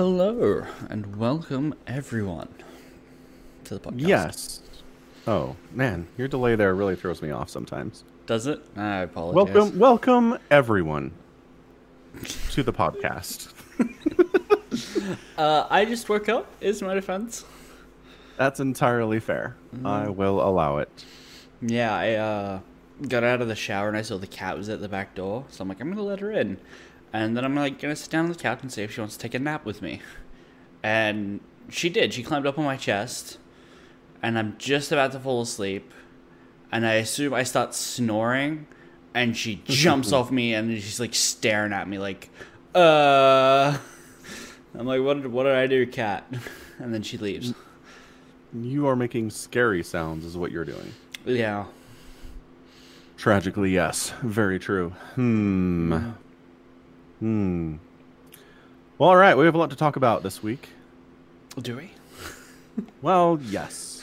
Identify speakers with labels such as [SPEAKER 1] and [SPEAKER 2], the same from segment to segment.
[SPEAKER 1] Hello and welcome everyone to the podcast.
[SPEAKER 2] Yes. Oh man, your delay there really throws me off sometimes.
[SPEAKER 1] Does it? I apologize.
[SPEAKER 2] Welcome, welcome everyone to the podcast.
[SPEAKER 1] Uh, I just woke up. Is my defense?
[SPEAKER 2] That's entirely fair. I will allow it.
[SPEAKER 1] Yeah, I uh, got out of the shower and I saw the cat was at the back door, so I'm like, I'm gonna let her in, and then I'm like gonna sit down on the couch and see if she wants to take a nap with me, and she did. She climbed up on my chest, and I'm just about to fall asleep, and I assume I start snoring, and she jumps off me and she's like staring at me like, uh. I'm like, what did what did I do, cat? And then she leaves.
[SPEAKER 2] You are making scary sounds, is what you're doing.
[SPEAKER 1] Yeah.
[SPEAKER 2] Tragically, yes. Very true. Hmm. Hmm. Well, all right. We have a lot to talk about this week.
[SPEAKER 1] Do we?
[SPEAKER 2] Well, yes.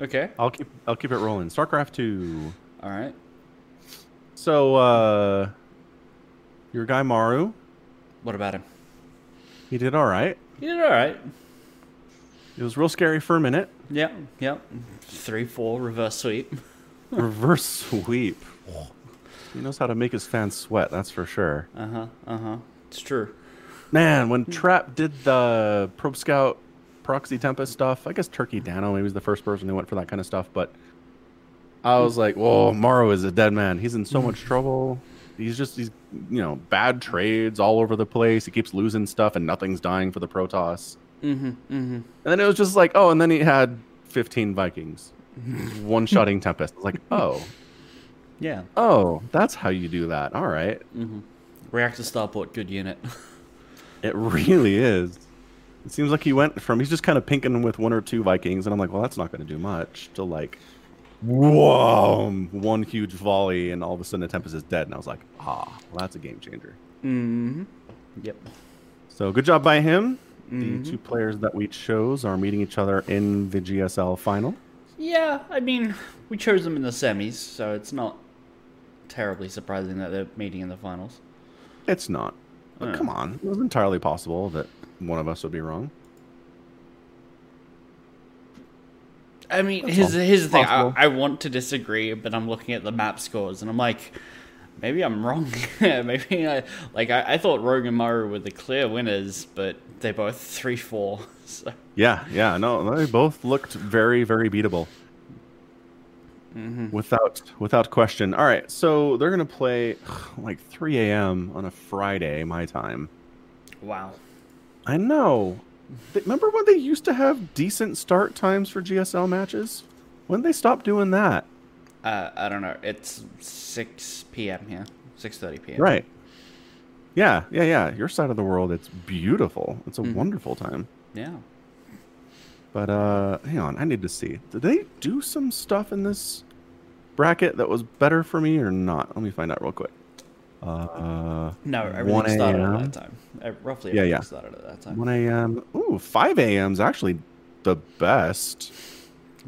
[SPEAKER 1] Okay.
[SPEAKER 2] I'll keep. I'll keep it rolling. StarCraft two.
[SPEAKER 1] All right.
[SPEAKER 2] So, uh, your guy Maru,
[SPEAKER 1] What about him?
[SPEAKER 2] he did all right.
[SPEAKER 1] He did all right.
[SPEAKER 2] It was real scary for a minute.
[SPEAKER 1] Yep. yeah. Three, four, reverse sweep.
[SPEAKER 2] Reverse sweep. He knows how to make his fans sweat. That's for sure.
[SPEAKER 1] Uh huh. Uh huh. It's true.
[SPEAKER 2] Man, when Trap did the Probe Scout Proxy Tempest stuff, I guess Turkey Dano maybe was the first person who went for that kind of stuff. But I was like, whoa, Maru is a dead man. He's in so much trouble. He's just, he's, you know, bad trades all over the place. He keeps losing stuff and nothing's dying for the Protoss.
[SPEAKER 1] Mm-hmm. Mm-hmm.
[SPEAKER 2] And then it was just like, oh, and then he had 15 Vikings. One shotting Tempest. Like, oh,
[SPEAKER 1] Yeah.
[SPEAKER 2] oh, that's how you do that. All right.
[SPEAKER 1] Mm-hmm. Reactor starport, good unit.
[SPEAKER 2] It really is. It seems like he went from he's just kind of pinking with one or two Vikings, and I'm like, well, that's not going to do much. To like, whoa, one huge volley, and all of a sudden the Tempest is dead, and I was like, ah, well, that's a game changer.
[SPEAKER 1] mm-hmm. Yep.
[SPEAKER 2] So good job by him.
[SPEAKER 1] Mhm.
[SPEAKER 2] The two players that we chose are meeting each other in the GSL final.
[SPEAKER 1] Yeah. I mean, we chose them in the semis, so it's not terribly surprising that they're meeting in the finals.
[SPEAKER 2] It's not. But come on, it was entirely possible that one of us would be wrong.
[SPEAKER 1] I mean,
[SPEAKER 2] That's
[SPEAKER 1] here's, here's the thing. I, I want to disagree, but I'm looking at the map scores, and I'm like, maybe I'm wrong. maybe I like I, I thought Rogue and Maru were the clear winners, but they're both three four. So
[SPEAKER 2] Yeah, yeah, no, they both looked very, very beatable.
[SPEAKER 1] Mm-hmm.
[SPEAKER 2] Without without question. All right, so they're gonna play like 3 a.m. on a Friday, my time.
[SPEAKER 1] wow.
[SPEAKER 2] I know. Remember when they used to have decent start times for GSL matches? When they stopped doing that?
[SPEAKER 1] Uh, I don't know. It's six p.m. here, six thirty p.m.
[SPEAKER 2] Right. Yeah, yeah, yeah. Your side of the world, it's beautiful. It's a
[SPEAKER 1] Mhm.
[SPEAKER 2] wonderful time.
[SPEAKER 1] Yeah.
[SPEAKER 2] But uh hang on, I need to see. Did they do some stuff in this bracket that was better for me or not? Let me find out real quick. Uh,
[SPEAKER 1] No,
[SPEAKER 2] 1
[SPEAKER 1] everything started at that time. Roughly,
[SPEAKER 2] Yeah, yeah.
[SPEAKER 1] started at that time.
[SPEAKER 2] 1 a.m. Ooh, 5 a.m. is actually the best.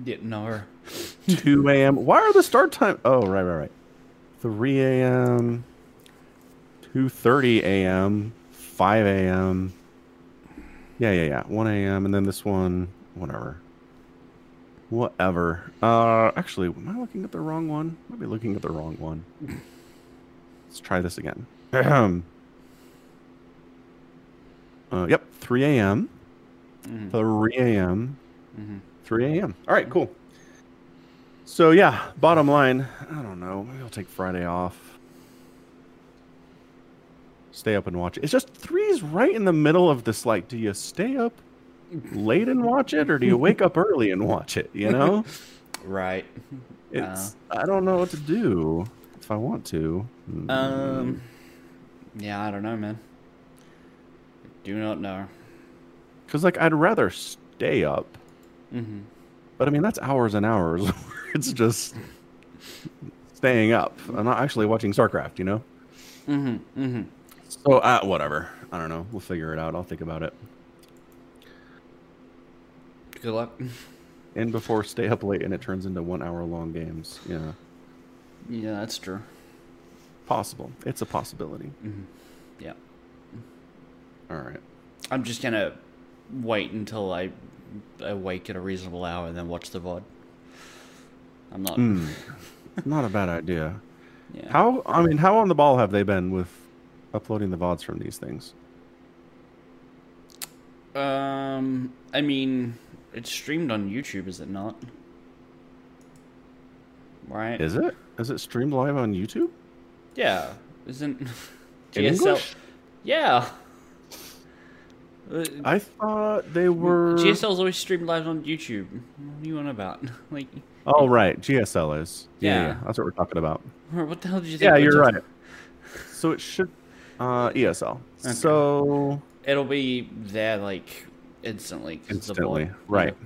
[SPEAKER 1] Yeah, no.
[SPEAKER 2] 2 a.m. Why are the start time? Oh, right, right, right. 3 a.m. 2:30 a.m. 5 a.m. Yeah, yeah, yeah. 1 a.m. and then this one, whatever. Whatever. Uh, actually, am I looking at the wrong one? I Might be looking at the wrong one. Let's try this again. Uh, yep, 3 a.m.
[SPEAKER 1] Mhm,
[SPEAKER 2] 3 a.m.
[SPEAKER 1] mhm.
[SPEAKER 2] 3 a.m. All right, cool. So yeah, bottom line, I don't know. Maybe I'll take Friday off. Stay up and watch it. It's just three's right in the middle of this. Like, do you stay up late and watch it, or do you wake up early and watch it? You know,
[SPEAKER 1] Right.
[SPEAKER 2] it's I don't know what to do if I want to. Hmm.
[SPEAKER 1] Um. Yeah, I don't know, man. Do not know.
[SPEAKER 2] because like I'd rather stay up,
[SPEAKER 1] Mm-hmm.
[SPEAKER 2] but I mean that's hours and hours. it's just staying up. I'm not actually watching StarCraft. You know.
[SPEAKER 1] Mm-hmm. Mm-hmm.
[SPEAKER 2] So, uh, whatever. I don't know. We'll figure it out. I'll think about it.
[SPEAKER 1] Good luck.
[SPEAKER 2] And before stay up late and it turns into one hour long games. Yeah.
[SPEAKER 1] Yeah, that's true.
[SPEAKER 2] Possible. It's a possibility.
[SPEAKER 1] Yeah.
[SPEAKER 2] All right.
[SPEAKER 1] I'm just gonna wait until I awake at a reasonable hour and then watch the VOD. I'm not.
[SPEAKER 2] Hmm. Not a bad idea.
[SPEAKER 1] Yeah.
[SPEAKER 2] How, I mean, how on the ball have they been with uploading the VODs from these things?
[SPEAKER 1] Um, I mean, it's streamed on YouTube, is it not? Right?
[SPEAKER 2] Is it? Is it streamed live on YouTube?
[SPEAKER 1] yeah. Isn't
[SPEAKER 2] In
[SPEAKER 1] GSL?
[SPEAKER 2] English?
[SPEAKER 1] Yeah. Uh,
[SPEAKER 2] I thought they were.
[SPEAKER 1] GSL's always streamed live on YouTube. What are you on about? Like,
[SPEAKER 2] Oh, right. GSL is. Yeah, yeah.
[SPEAKER 1] Yeah.
[SPEAKER 2] That's what we're talking about.
[SPEAKER 1] what the hell did you think?
[SPEAKER 2] Yeah, you're right. So it should. Uh, ESL.
[SPEAKER 1] Okay.
[SPEAKER 2] So.
[SPEAKER 1] It'll be there like instantly. 'cause it's a
[SPEAKER 2] Instantly.
[SPEAKER 1] VOD.
[SPEAKER 2] Right.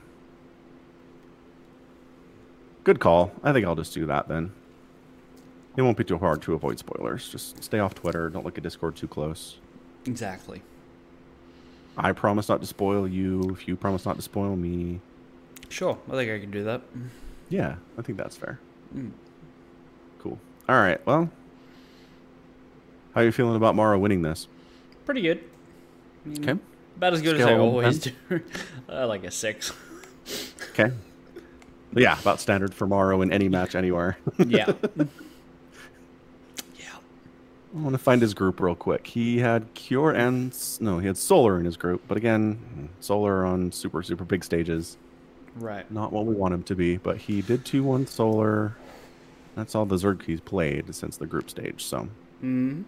[SPEAKER 2] Good call. I think I'll just do that then. It won't be too hard to avoid spoilers. Just stay off Twitter. Don't look at Discord too close.
[SPEAKER 1] Exactly.
[SPEAKER 2] I promise not to spoil you if you promise not to spoil me.
[SPEAKER 1] Sure, I think I can do that.
[SPEAKER 2] Yeah, I think that's fair.
[SPEAKER 1] Mm.
[SPEAKER 2] Cool. All right. Well, how are you feeling about Maru winning this?
[SPEAKER 1] Pretty good. I mean,
[SPEAKER 2] Okay.
[SPEAKER 1] About as good as I always do. uh, like a six.
[SPEAKER 2] Okay. Yeah, about standard for Maru in any match anywhere.
[SPEAKER 1] Yeah. yeah.
[SPEAKER 2] I want to find his group real quick. He had Cure and no, he had Solar in his group, but again, Solar on super super big stages,
[SPEAKER 1] Right.
[SPEAKER 2] not what we want him to be. But he did two one Solar. That's all the Zerg he's played since the group stage. So
[SPEAKER 1] Mm.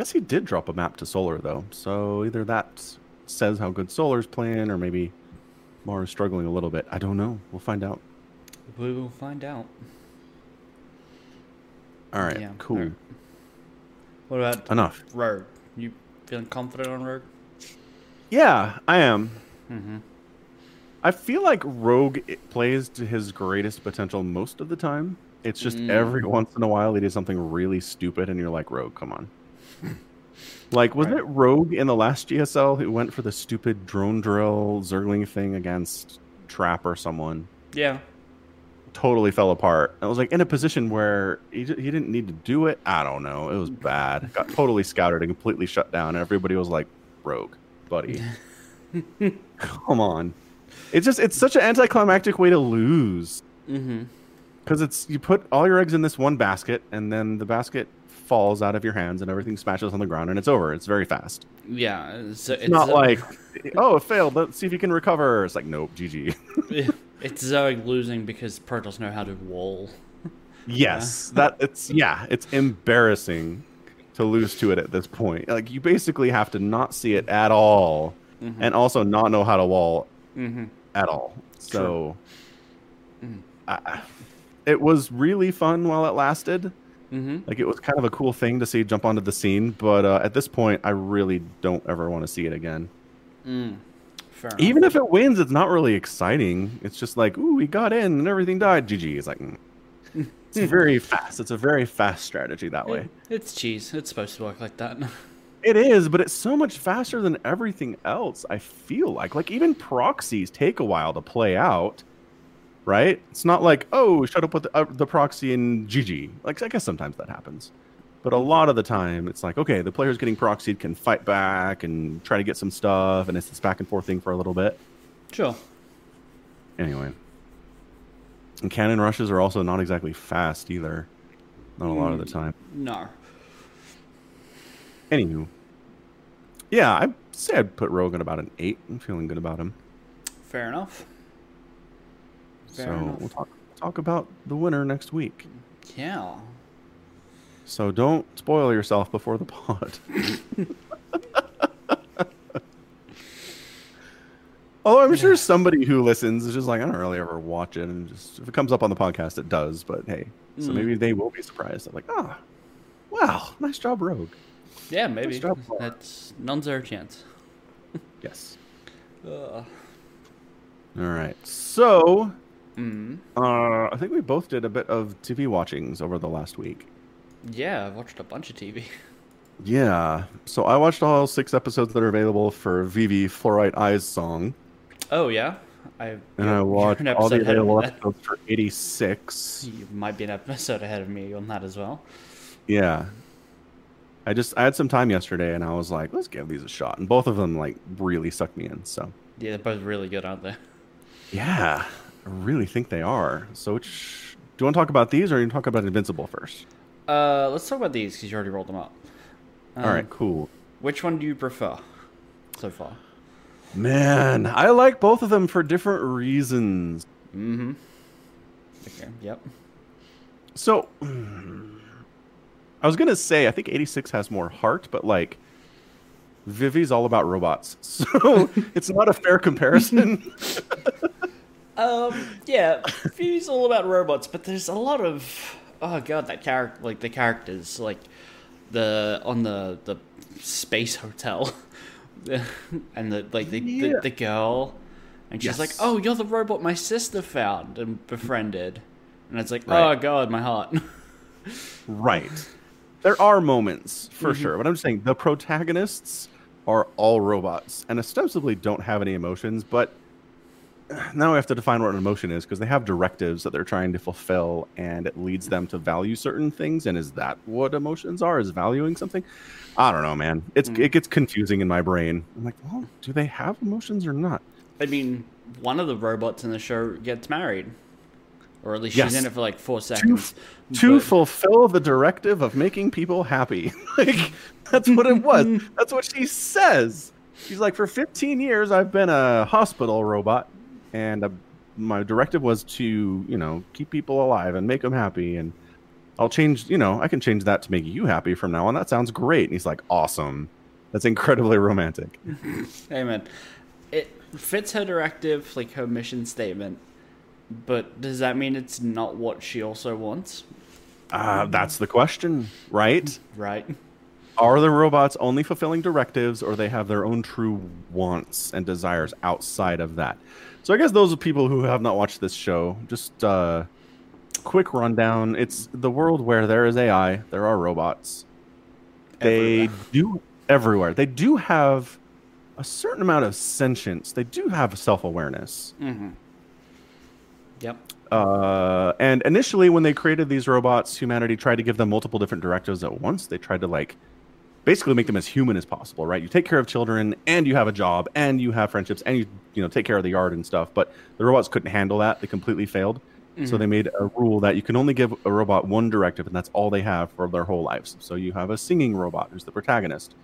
[SPEAKER 2] Guess he did drop a map to Solar though. So either that says how good Solar's playing, or maybe Maru's struggling a little bit. I don't know. We'll find out.
[SPEAKER 1] We will find out.
[SPEAKER 2] All right.
[SPEAKER 1] Yeah,
[SPEAKER 2] cool.
[SPEAKER 1] alright. What about
[SPEAKER 2] Enough.
[SPEAKER 1] Rogue? You feeling confident on Rogue?
[SPEAKER 2] Yeah, I am.
[SPEAKER 1] Mm-hmm.
[SPEAKER 2] I feel like Rogue plays to his greatest potential most of the time. It's just
[SPEAKER 1] Mm.
[SPEAKER 2] every once in a while he does something really stupid, and you're like, Rogue, come on. Like, wasn't
[SPEAKER 1] Right.
[SPEAKER 2] it Rogue in the last GSL who went for the stupid drone drill Zergling thing against Trap or someone?
[SPEAKER 1] Yeah.
[SPEAKER 2] Totally fell apart. I was like in a position where he, he didn't need to do it. I don't know. It was bad. Got totally scouted and completely shut down. Everybody was like, Rogue, buddy. Come on. It's just it's such an anticlimactic way to lose
[SPEAKER 1] Mm-hmm.
[SPEAKER 2] because it's you put all your eggs in this one basket and then the basket falls out of your hands and everything smashes on the ground and it's over. It's very fast.
[SPEAKER 1] Yeah. It's,
[SPEAKER 2] It's,
[SPEAKER 1] it's
[SPEAKER 2] not like oh it failed. Let's see if you can recover. It's like nope, GG.
[SPEAKER 1] it's Zoe losing because Protoss know how to wall.
[SPEAKER 2] yes, that it's yeah, it's embarrassing to lose to it at this point. Like you basically have to not see it at all
[SPEAKER 1] Mm-hmm.
[SPEAKER 2] and also not know how to wall
[SPEAKER 1] Mm-hmm.
[SPEAKER 2] at all. So
[SPEAKER 1] Mm.
[SPEAKER 2] I, it was really fun while it lasted.
[SPEAKER 1] Mm-hmm.
[SPEAKER 2] Like it was kind of a cool thing to see jump onto the scene, but uh, at this point, I really don't ever want to see it again.
[SPEAKER 1] Mm.
[SPEAKER 2] Even if it wins, it's not really exciting. It's just like, ooh, we got in and everything died. GG. It's like, mm. it's very fast. It's a very fast strategy that way.
[SPEAKER 1] It- it's cheese. It's supposed to work like that.
[SPEAKER 2] It is, but it's so much faster than everything else. I feel like, like even proxies take a while to play out, right? It's not like, oh, shut up with the, uh, the proxy and GG. Like I guess sometimes that happens, but a lot of the time it's like, okay, the player's getting proxied can fight back and try to get some stuff, and it's this back and forth thing for a little bit.
[SPEAKER 1] Sure.
[SPEAKER 2] Anyway, and cannon rushes are also not exactly fast either. Not a lot of the time.
[SPEAKER 1] No.
[SPEAKER 2] Anywho, yeah, I'd say I'd put Rogan about an eight. I'm feeling good about him.
[SPEAKER 1] Fair enough. Fair
[SPEAKER 2] so
[SPEAKER 1] enough.
[SPEAKER 2] we'll talk talk about the winner next week.
[SPEAKER 1] Yeah.
[SPEAKER 2] So don't spoil yourself before the pod. Although I'm sure somebody who listens is just like, I don't really ever watch it, and just if it comes up on the podcast, it does. But hey, so
[SPEAKER 1] Mm.
[SPEAKER 2] maybe they will be surprised. They're like, oh, wow, nice job, Rogue.
[SPEAKER 1] Yeah, maybe.
[SPEAKER 2] job,
[SPEAKER 1] That's none's our chance.
[SPEAKER 2] Yes.
[SPEAKER 1] Ugh.
[SPEAKER 2] All right. So
[SPEAKER 1] Mm.
[SPEAKER 2] uh, I think we both did a bit of TV watchings over the last week.
[SPEAKER 1] Yeah, I've watched a bunch of TV.
[SPEAKER 2] Yeah. So I watched all six episodes that are available for Vivy Fluorite Eyes song,
[SPEAKER 1] Oh yeah, I
[SPEAKER 2] and I watched all the
[SPEAKER 1] episode ahead of me
[SPEAKER 2] available episodes for 86.
[SPEAKER 1] You might be an episode ahead of me on that as well.
[SPEAKER 2] Yeah. I just I had some time yesterday, and I was like, let's give these a shot, and both of them like really sucked me in. So
[SPEAKER 1] Yeah, they're both really good, aren't they?
[SPEAKER 2] yeah, I really think they are. So which do you want to talk about these, or you want to talk about Invincible first?
[SPEAKER 1] Uh, let's talk about these because you already rolled them up.
[SPEAKER 2] all
[SPEAKER 1] Um,
[SPEAKER 2] right, cool.
[SPEAKER 1] Which one do you prefer so far?
[SPEAKER 2] Man, I like both of them for different reasons.
[SPEAKER 1] Mm-hmm. Okay. Yep.
[SPEAKER 2] So, I was gonna say I think 86 has more heart, but like Vivy's all about robots, so it's not a fair comparison.
[SPEAKER 1] Um. Yeah. Vivy's all about robots, but there's a lot of oh god, that character, like the characters, like the on the the space hotel, and the like the,
[SPEAKER 2] Yeah.
[SPEAKER 1] the the girl, and she's like, "Oh, you're the robot my sister found and befriended," and it's like,
[SPEAKER 2] Right.
[SPEAKER 1] "Oh god, my heart."
[SPEAKER 2] right. There are moments for sure, but I'm just saying the protagonists are all robots and ostensibly don't have any emotions, but now we have to define what an emotion is because they have directives that they're trying to fulfill and it leads them to value certain things and is that what emotions are is valuing something? I don't know man. It's hmm. it gets confusing in my brain. I'm like well do they have emotions or not?
[SPEAKER 1] I mean, one of the robots in the show gets married, or at least
[SPEAKER 2] Yes.
[SPEAKER 1] she's in it for like four
[SPEAKER 2] to,
[SPEAKER 1] seconds.
[SPEAKER 2] to
[SPEAKER 1] But-
[SPEAKER 2] fulfill the directive of making people happy. Like that's what it was. That's what she says. She's like for 15 years i've been a hospital robot and uh, my directive was to you know keep people alive and make them happy and i'll change you know i can change that to make you happy from now on that sounds great and he's like awesome that's incredibly romantic
[SPEAKER 1] man, it fits her directive, like her mission statement. But does that mean it's not what she also wants?
[SPEAKER 2] uh, that's the question right
[SPEAKER 1] Right.
[SPEAKER 2] are the robots only fulfilling directives or they have their own true wants and desires outside of that so i guess those are people who have not watched this show. Just uh quick rundown. It's the world where there is ai there are robots. They do everywhere. They do have a certain amount of sentience. They do have self-awareness.
[SPEAKER 1] Mm-hmm. Yep.
[SPEAKER 2] uh, and initially, when they created these robots, humanity tried to give them multiple different directives at once. They tried to like basically make them as human as possible, right? You take care of children, and you have a job, and you have friendships, and you you know take care of the yard and stuff. But the robots couldn't handle that; they completely failed. So they made a rule that you can only give a robot one directive, and that's all they have for their whole lives. So you have a singing robot who's the protagonist.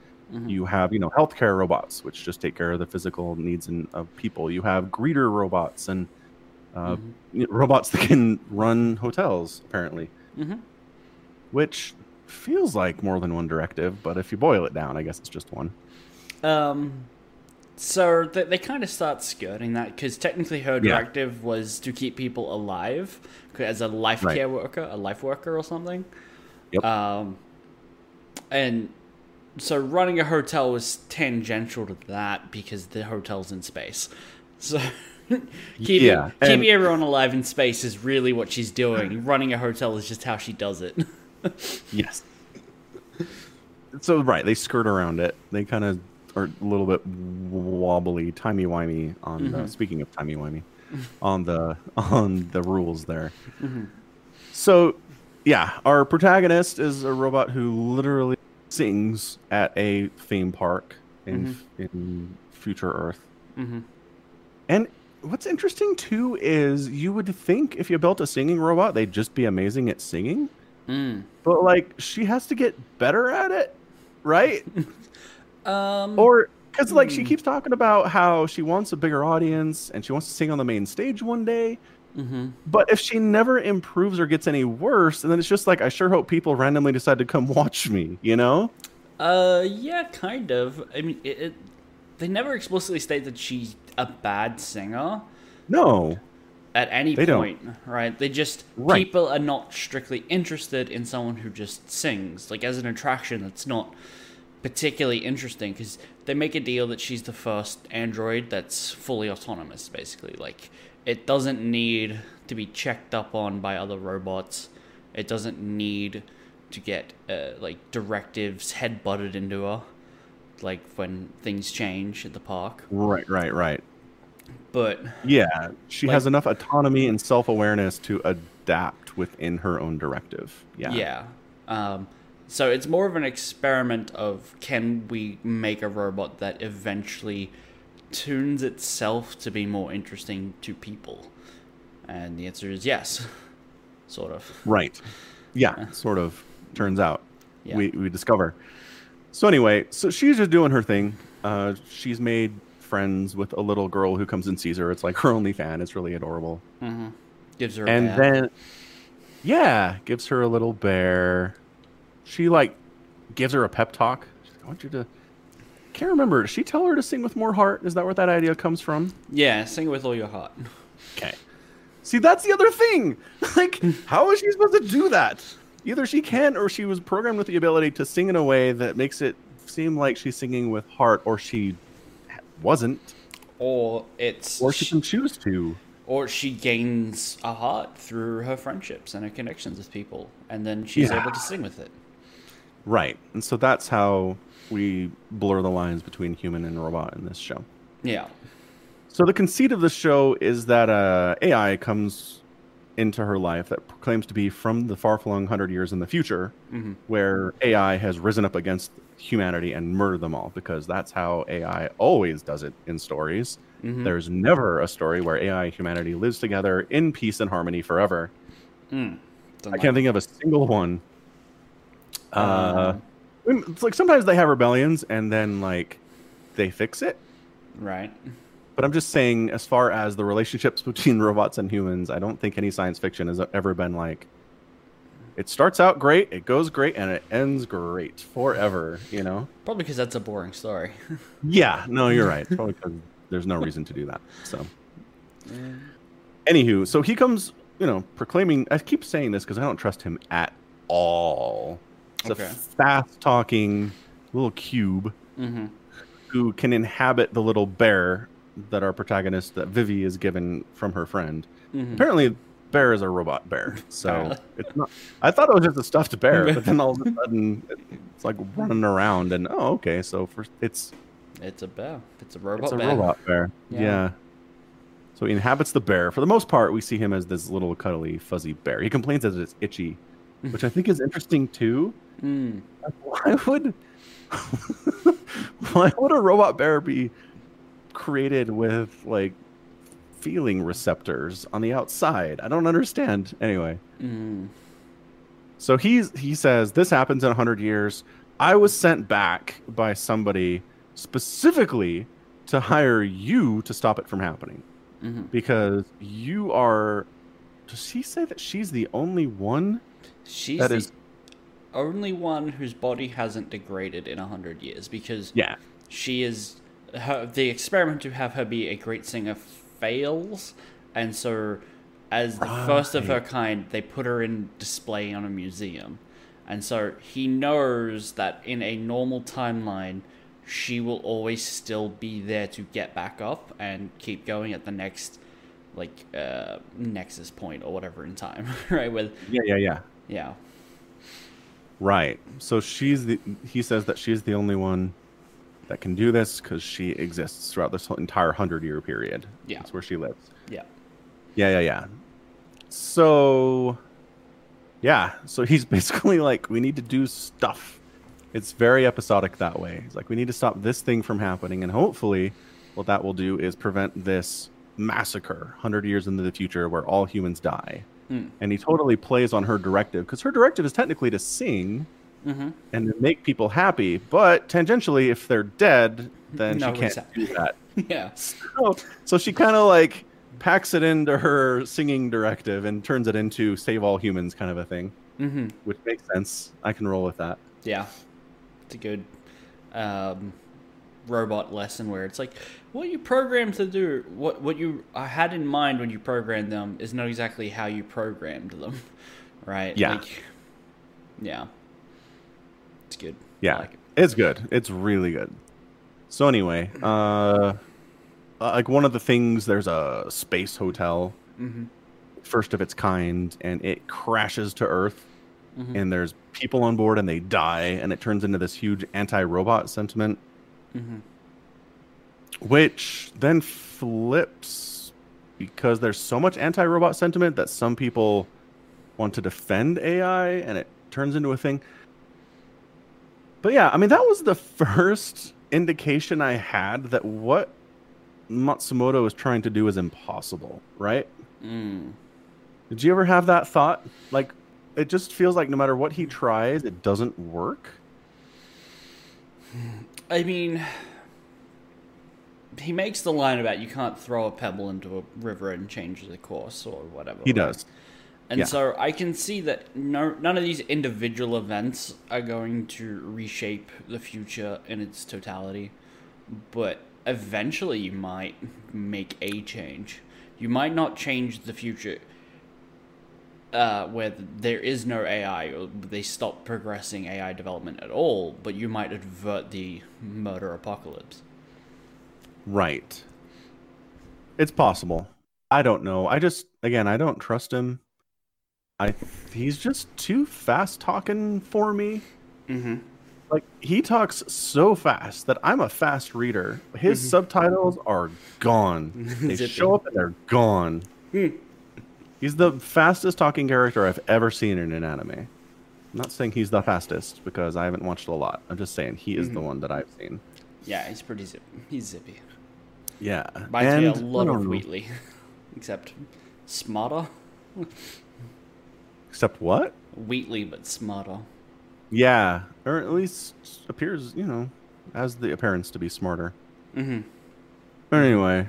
[SPEAKER 2] You have, you know, healthcare robots, which just take care of the physical needs and, of people. You have greeter robots and uh, y- robots that can run hotels, apparently,
[SPEAKER 1] Mhm.
[SPEAKER 2] which feels like more than one directive. But if you boil it down, I guess it's just one.
[SPEAKER 1] Um. So they, they kind of start skirting that because technically her
[SPEAKER 2] Yeah.
[SPEAKER 1] directive was to keep people alive as a life
[SPEAKER 2] Right.
[SPEAKER 1] care worker, a life worker or something.
[SPEAKER 2] Yep.
[SPEAKER 1] Um, and so running a hotel was tangential to that because the hotel's in space. So keeping,
[SPEAKER 2] Yeah, and-
[SPEAKER 1] keeping everyone alive in space is really what she's doing. running a hotel is just how she does it.
[SPEAKER 2] Yes. so right, they skirt around it. They kind of are a little bit wobbly, timey wimey on the. Mm-hmm. Speaking of timey wimey, on the on the rules there. Mm-hmm. So, yeah, our protagonist is a robot who literally sings at a theme park in mm-hmm. in future Earth.
[SPEAKER 1] Mhm.
[SPEAKER 2] And what's interesting too is you would think if you built a singing robot, they'd just be amazing at singing.
[SPEAKER 1] Mm.
[SPEAKER 2] But like she has to get better at it, right?
[SPEAKER 1] Um,
[SPEAKER 2] or because like she keeps talking about how she wants a bigger audience and she wants to sing on the main stage one day.
[SPEAKER 1] mhm.
[SPEAKER 2] But if she never improves or gets any worse, and then it's just like I sure hope people randomly decide to come watch me. You know?
[SPEAKER 1] Uh, yeah, kind of. I mean, it, it, they never explicitly state that she's a bad singer
[SPEAKER 2] No.
[SPEAKER 1] At any
[SPEAKER 2] They don't.
[SPEAKER 1] point, right? They just
[SPEAKER 2] Right.
[SPEAKER 1] people are not strictly interested in someone who just sings. Like as an attraction, that's not particularly interesting because they make a deal that she's the first android that's fully autonomous. Basically, like it doesn't need to be checked up on by other robots. It doesn't need to get uh, like directives head butted into her, like when things change at the park.
[SPEAKER 2] Right, right, right.
[SPEAKER 1] But
[SPEAKER 2] Yeah, she
[SPEAKER 1] Like-
[SPEAKER 2] has enough autonomy and self awareness to adapt within her own directive. Yeah.
[SPEAKER 1] yeah, um, so it's more of an experiment of can we make a robot that eventually tunes itself to be more interesting to people, and the answer is yes, sort of.
[SPEAKER 2] Right. Yeah, sort of turns out.
[SPEAKER 1] Yeah.
[SPEAKER 2] We, we discover. So, anyway, so she's just doing her thing. Uh, she's made friends with a little girl who comes and sees her. It's like her only fan. It's really adorable. Mm-hmm.
[SPEAKER 1] Gives her
[SPEAKER 2] and then, yeah, gives her a little bear. She, like, gives her a pep talk. She's like, I want you to. Can't remember. Did she tell her to sing with more heart? Is that where that idea comes from?
[SPEAKER 1] yeah, sing with all your heart.
[SPEAKER 2] Okay. See, that's the other thing. like, how is she supposed to do that? Either she can, or she was programmed with the ability to sing in a way that makes it seem like she's singing with heart, or she wasn't,
[SPEAKER 1] Or it's
[SPEAKER 2] or she can choose to.
[SPEAKER 1] or she gains a heart through her friendships and her connections with people, and then she's
[SPEAKER 2] Yeah.
[SPEAKER 1] able to sing with it.
[SPEAKER 2] Right. And so that's how we blur the lines between human and robot in this show.
[SPEAKER 1] Yeah.
[SPEAKER 2] So the conceit of the show is that uh, AI comes into her life that claims to be from the far-flung hundred years in the future, where AI has risen up against humanity and murder them all, because that's how AI always does it in stories. There's never a story where AI and humanity lives together in peace and harmony forever.
[SPEAKER 1] Don't
[SPEAKER 2] I can't think of a single one. Uh,
[SPEAKER 1] Um,
[SPEAKER 2] it's like sometimes they have rebellions and then like they fix it.
[SPEAKER 1] right.
[SPEAKER 2] But I'm just saying, as far as the relationships between robots and humans, I don't think any science fiction has ever been like. It starts out great, it goes great, and it ends great forever. You know?
[SPEAKER 1] Probably because that's a boring story.
[SPEAKER 2] Yeah. No, you're right. Probably because there's no reason to do that. So, anywho, so he comes, you know, proclaiming. I keep saying this because I don't trust him at all. It's
[SPEAKER 1] Okay.
[SPEAKER 2] a fast-talking little cube
[SPEAKER 1] mm-hmm.
[SPEAKER 2] who can inhabit the little bear that our protagonist, that Vivy, is given from her friend. Apparently, bear is a robot bear, so it's not. I thought it was just a stuffed bear, but then all of a sudden, it's like running around, and oh, okay, so for it's
[SPEAKER 1] It's a bear. It's a robot
[SPEAKER 2] it's a
[SPEAKER 1] bear.
[SPEAKER 2] robot bear.
[SPEAKER 1] Yeah.
[SPEAKER 2] Yeah. So he inhabits the bear. For the most part, we see him as this little cuddly, fuzzy bear. He complains that it's itchy, which I think is interesting too.
[SPEAKER 1] Mm.
[SPEAKER 2] Why would why would a robot bear be created with like feeling receptors on the outside? I don't understand. Anyway,
[SPEAKER 1] Mm.
[SPEAKER 2] so he's he says this happens in 100 years. I was sent back by somebody specifically to hire you to stop it from happening
[SPEAKER 1] Mhm.
[SPEAKER 2] because you are does he say that she's the only one
[SPEAKER 1] She's
[SPEAKER 2] that
[SPEAKER 1] the
[SPEAKER 2] is
[SPEAKER 1] only one whose body hasn't degraded in a hundred years because
[SPEAKER 2] yeah
[SPEAKER 1] she is her, the experiment to have her be a great singer fails and so as the first of her kind they put her in display on a museum and so he knows that in a normal timeline she will always still be there to get back up and keep going at the next like uh nexus point or whatever in time right with
[SPEAKER 2] yeah yeah yeah
[SPEAKER 1] yeah
[SPEAKER 2] Right. So she's the. He says that she's the only one that can do this because she exists throughout this whole entire hundred year period.
[SPEAKER 1] Yeah.
[SPEAKER 2] That's where she lives.
[SPEAKER 1] yeah
[SPEAKER 2] Yeah, yeah, yeah. So, yeah. So he's basically like, we need to do stuff. It's very episodic that way. He's like, we need to stop this thing from happening, and hopefully, what that will do is prevent this massacre hundred years into the future where all humans die.
[SPEAKER 1] Hmm.
[SPEAKER 2] And he totally plays on her directive because her directive is technically to sing
[SPEAKER 1] mm-hmm.
[SPEAKER 2] and make people happy, but tangentially, if they're dead, then
[SPEAKER 1] No,
[SPEAKER 2] she can't
[SPEAKER 1] exactly.
[SPEAKER 2] do that.
[SPEAKER 1] yeah
[SPEAKER 2] So, so she kind of like packs it into her singing directive and turns it into save all humans kind of a thing,
[SPEAKER 1] mm-hmm.
[SPEAKER 2] which makes sense. I can roll with that.
[SPEAKER 1] Yeah, it's a good um, robot lesson where it's like what you programmed to do, what what you had in mind when you programmed them is not exactly how you programmed them, right?
[SPEAKER 2] Yeah.
[SPEAKER 1] Like, yeah, it's good.
[SPEAKER 2] Yeah,
[SPEAKER 1] like it.
[SPEAKER 2] it's good. It's really good. So anyway, uh, like one of the things, there's a space hotel,
[SPEAKER 1] Mm-hmm.
[SPEAKER 2] first of its kind, and it crashes to Earth and there's people on board and they die, and it turns into this huge anti-robot sentiment, which then flips because there's so much anti-robot sentiment that some people want to defend AI, and it turns into a thing. But yeah, I mean that was the first indication I had that what Matsumoto was trying to do is impossible, right?
[SPEAKER 1] Mm.
[SPEAKER 2] Did you ever have that thought? Like, it just feels like no matter what he tries, it doesn't work.
[SPEAKER 1] I mean, he makes the line about you can't throw a pebble into a river and change the course or whatever.
[SPEAKER 2] He
[SPEAKER 1] right?
[SPEAKER 2] does.
[SPEAKER 1] And
[SPEAKER 2] Yeah.
[SPEAKER 1] so I can see that no, none of these individual events are going to reshape the future in its totality, but eventually you might make a change. You might not change the future uh, where there is no AI or they stop progressing AI development at all, but you might avert the murder apocalypse.
[SPEAKER 2] Right. It's possible. I don't know. I just, again, I don't trust him. I he's just too fast talking for me.
[SPEAKER 1] Mm-hmm.
[SPEAKER 2] Like he talks so fast that I'm a fast reader. His mm-hmm. subtitles are gone. They show up and they're gone. Hmm. he's the fastest talking character I've ever seen in an anime. I'm not saying he's the fastest because I haven't watched a lot. I'm just saying he is the mm-hmm. one that I've seen.
[SPEAKER 1] Yeah, he's pretty zip. He's zippy.
[SPEAKER 2] Yeah.
[SPEAKER 1] Reminds me a lot of
[SPEAKER 2] don't.
[SPEAKER 1] Wheatley, except smarter.
[SPEAKER 2] Except what?
[SPEAKER 1] Wheatley, but smarter.
[SPEAKER 2] Yeah, or at least appears, you know, has the appearance to be smarter.
[SPEAKER 1] Mm-hmm.
[SPEAKER 2] But anyway,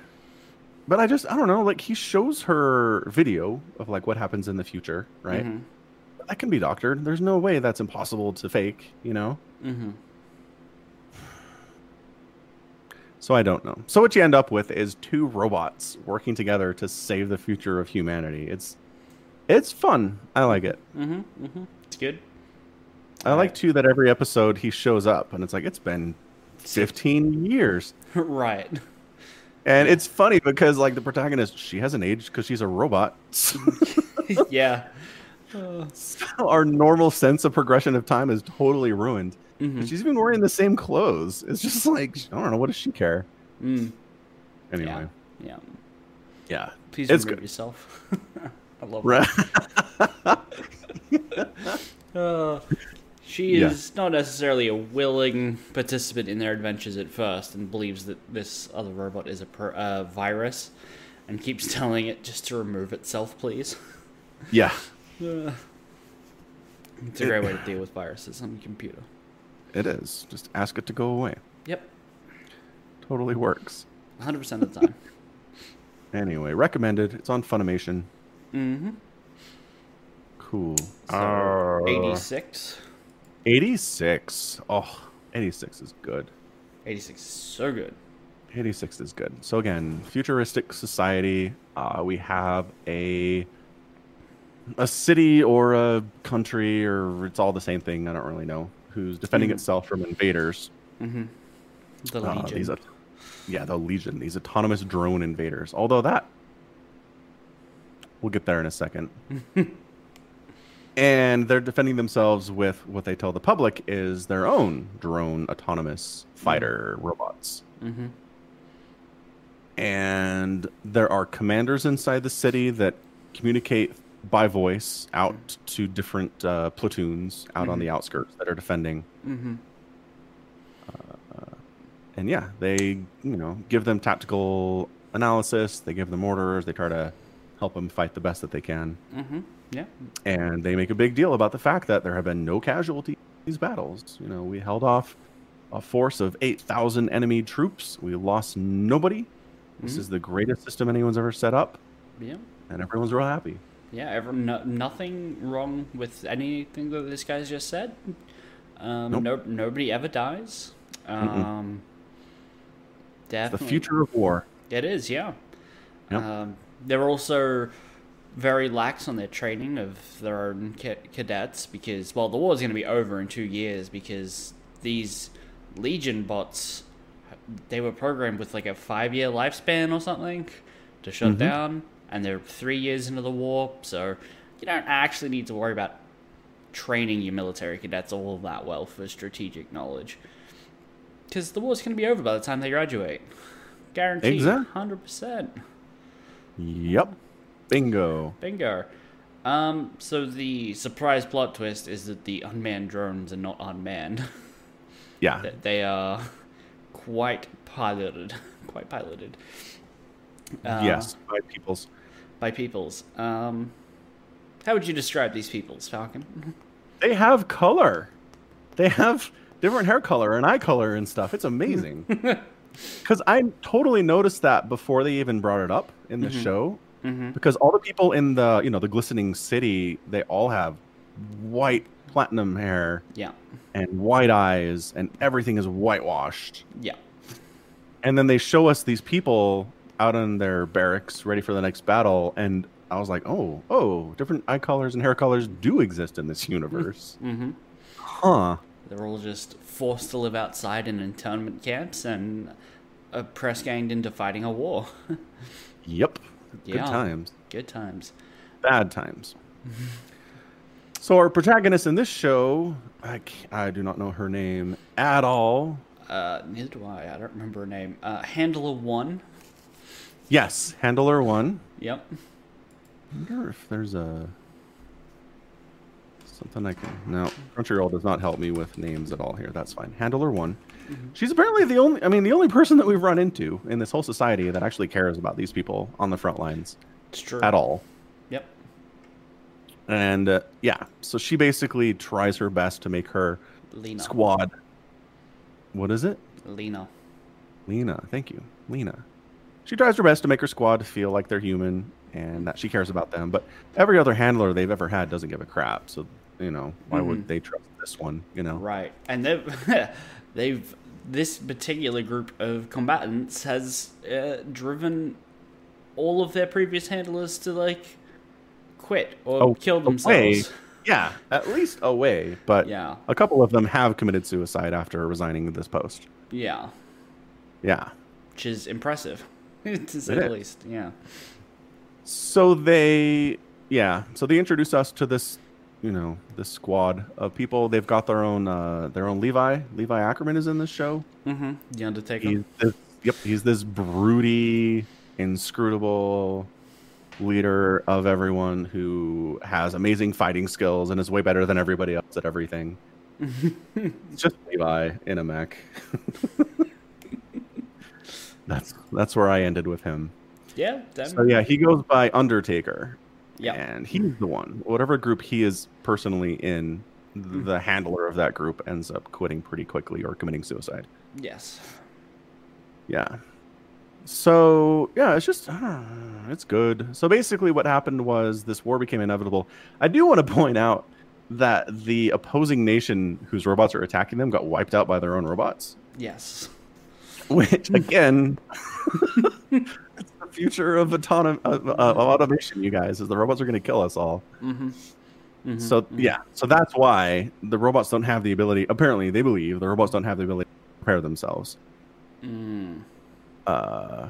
[SPEAKER 2] but I just I don't know. Like he shows her video of like what happens in the future, right?
[SPEAKER 1] Mhm.
[SPEAKER 2] That can be doctored. There's no way that's impossible to fake, you know.
[SPEAKER 1] Mm-hmm.
[SPEAKER 2] So I don't know. So what you end up with is two robots working together to save the future of humanity. It's it's fun. I like it.
[SPEAKER 1] Mm-hmm. Mm-hmm. It's good.
[SPEAKER 2] I like too that every episode he shows up and it's like it's been 15 years.
[SPEAKER 1] right.
[SPEAKER 2] And it's funny because like the protagonist, she hasn't aged because she's a robot.
[SPEAKER 1] yeah.
[SPEAKER 2] Our normal sense of progression of time is totally ruined.
[SPEAKER 1] Mhm.
[SPEAKER 2] And she's even wearing the same clothes. It's just like I don't know. What does she care?
[SPEAKER 1] Mm.
[SPEAKER 2] Anyway,
[SPEAKER 1] Yeah. Yeah.
[SPEAKER 2] yeah,
[SPEAKER 1] Please
[SPEAKER 2] It's good.
[SPEAKER 1] yourself. I love
[SPEAKER 2] right.
[SPEAKER 1] that. Uh, she
[SPEAKER 2] Yeah.
[SPEAKER 1] is not necessarily a willing participant in their adventures at first and believes that this other robot is a per- uh, virus and keeps telling it just to remove itself, please.
[SPEAKER 2] yeah,
[SPEAKER 1] Uh, it's a great way to deal with viruses on a computer.
[SPEAKER 2] it is. Just ask it to go away.
[SPEAKER 1] Yep.
[SPEAKER 2] Totally works.
[SPEAKER 1] 100% of the time.
[SPEAKER 2] Anyway, recommended. It's on Funimation.
[SPEAKER 1] Mm-hmm.
[SPEAKER 2] Cool.
[SPEAKER 1] So,
[SPEAKER 2] Uh,
[SPEAKER 1] 86.
[SPEAKER 2] 86. Oh, 86 is good.
[SPEAKER 1] 86 is so good.
[SPEAKER 2] 86 is good. So again, futuristic society. Uh, we have a a city or a country, or it's all the same thing. I don't really know. Who's defending
[SPEAKER 1] Mhm.
[SPEAKER 2] itself from invaders?
[SPEAKER 1] Mm-hmm. The
[SPEAKER 2] Uh,
[SPEAKER 1] Legion.
[SPEAKER 2] these, yeah, the Legion. These autonomous drone invaders. Although that, we'll get there in a second. and they're defending themselves with what they tell the public is their own drone autonomous fighter robots.
[SPEAKER 1] mm-hmm.
[SPEAKER 2] and there are commanders inside the city that communicate by voice out to different uh, platoons out on the outskirts that are defending.
[SPEAKER 1] Mm-hmm.
[SPEAKER 2] And yeah, they you know give them tactical analysis. They give them orders. They try to help them fight the best that they can.
[SPEAKER 1] Mm-hmm. Yeah.
[SPEAKER 2] And they make a big deal about the fact that there have been no casualties in these battles. You know, we held off a force of eight thousand enemy troops. We lost nobody. This
[SPEAKER 1] Mhm.
[SPEAKER 2] is the greatest system anyone's ever set up,
[SPEAKER 1] Yeah.
[SPEAKER 2] and everyone's real happy.
[SPEAKER 1] Yeah. Ever, no, nothing wrong with anything that this guy's just said. Um,
[SPEAKER 2] Nope.
[SPEAKER 1] no, nobody ever dies. Um,
[SPEAKER 2] the future of war.
[SPEAKER 1] It is, yeah.
[SPEAKER 2] Yep.
[SPEAKER 1] Um, they're also very lax on their training of their own cadets because, well, the war is going to be over in two years because these Legion bots, they were programmed with like a five year lifespan or something to shut
[SPEAKER 2] Mhm.
[SPEAKER 1] down, and they're three years into the war, so you don't actually need to worry about training your military cadets all that well for strategic knowledge. Because the war's going to be over by the time they graduate. Guaranteed.
[SPEAKER 2] Exact-
[SPEAKER 1] 100%.
[SPEAKER 2] Yep. Bingo.
[SPEAKER 1] Bingo. Um, so the surprise plot twist is that the unmanned drones are not unmanned.
[SPEAKER 2] Yeah.
[SPEAKER 1] that they are quite piloted. Quite piloted. Uh,
[SPEAKER 2] yes. By people's.
[SPEAKER 1] By peoples. Um, how would you describe these peoples, Falcon?
[SPEAKER 2] They have color. They have different hair color and eye color and stuff. It's amazing. Because I totally noticed that before they even brought it up in the show.
[SPEAKER 1] Mm-hmm.
[SPEAKER 2] Because all the people in the you know the glistening city, they all have white platinum hair
[SPEAKER 1] Yeah.
[SPEAKER 2] and white eyes, and everything is whitewashed.
[SPEAKER 1] Yeah.
[SPEAKER 2] And then they show us these people out in their barracks, ready for the next battle, and I was like, oh, oh, different eye colors and hair colors do exist in this universe.
[SPEAKER 1] Mm-hmm.
[SPEAKER 2] huh.
[SPEAKER 1] They're all just forced to live outside in internment camps and uh, press ganged into fighting a war.
[SPEAKER 2] Yep. Good
[SPEAKER 1] Yeah.
[SPEAKER 2] times.
[SPEAKER 1] Good times.
[SPEAKER 2] Bad times. so our protagonist in this show, I, I do not know her name at all.
[SPEAKER 1] Uh, neither do I. I don't remember her name. Uh, Handler One.
[SPEAKER 2] Yes, Handler One.
[SPEAKER 1] Yep.
[SPEAKER 2] I wonder if there's a something I can. No, Crunchyroll does not help me with names at all here. That's fine. Handler One. She's apparently the only. I mean, the only person that we've run into in this whole society that actually cares about these people on the front lines
[SPEAKER 1] It's true.
[SPEAKER 2] at all.
[SPEAKER 1] Yep.
[SPEAKER 2] And uh, yeah, so she basically tries her best to make her
[SPEAKER 1] Lena.
[SPEAKER 2] squad. What is it?
[SPEAKER 1] Lena.
[SPEAKER 2] Lena. Thank you, Lena. She tries her best to make her squad feel like they're human and that she cares about them. But every other handler they've ever had doesn't give a crap. So you know why
[SPEAKER 1] Mhm.
[SPEAKER 2] would they trust this one? You know.
[SPEAKER 1] Right. And they've, they've, this particular group of combatants has uh, driven all of their previous handlers to, like, quit or
[SPEAKER 2] Oh,
[SPEAKER 1] kill
[SPEAKER 2] away.
[SPEAKER 1] themselves.
[SPEAKER 2] Yeah, at least away. But
[SPEAKER 1] Yeah.
[SPEAKER 2] a couple of them have committed suicide after resigning this post.
[SPEAKER 1] Yeah.
[SPEAKER 2] Yeah.
[SPEAKER 1] Which is impressive, to say
[SPEAKER 2] It
[SPEAKER 1] the least. Yeah.
[SPEAKER 2] So they, yeah. So they introduce us to this, you know, this squad of people. They've got their own, uh, their own Levi. Levi Ackerman is in this show.
[SPEAKER 1] Mm-hmm. The Undertaker.
[SPEAKER 2] He's this, yep. He's this broody, inscrutable leader of everyone who has amazing fighting skills and is way better than everybody else at everything. it's just Levi in a mech. that's that's where I ended with him.
[SPEAKER 1] Yeah. That,
[SPEAKER 2] So yeah, he goes by Undertaker.
[SPEAKER 1] Yeah.
[SPEAKER 2] And he's the one. Whatever group he is personally in, the handler of that group ends up quitting pretty quickly or committing suicide.
[SPEAKER 1] Yes.
[SPEAKER 2] Yeah. So yeah, it's just uh, it's good. So basically, what happened was this war became inevitable. I do want to point out that the opposing nation whose robots are attacking them got wiped out by their own robots,
[SPEAKER 1] Yes.
[SPEAKER 2] which again, future of autonom- uh, uh, automation. You guys, is the robots are going to kill us all.
[SPEAKER 1] Mm-hmm.
[SPEAKER 2] So yeah, so that's why the robots don't have the ability. Apparently, they believe the robots don't have the ability to prepare themselves.
[SPEAKER 1] Mm.
[SPEAKER 2] Uh,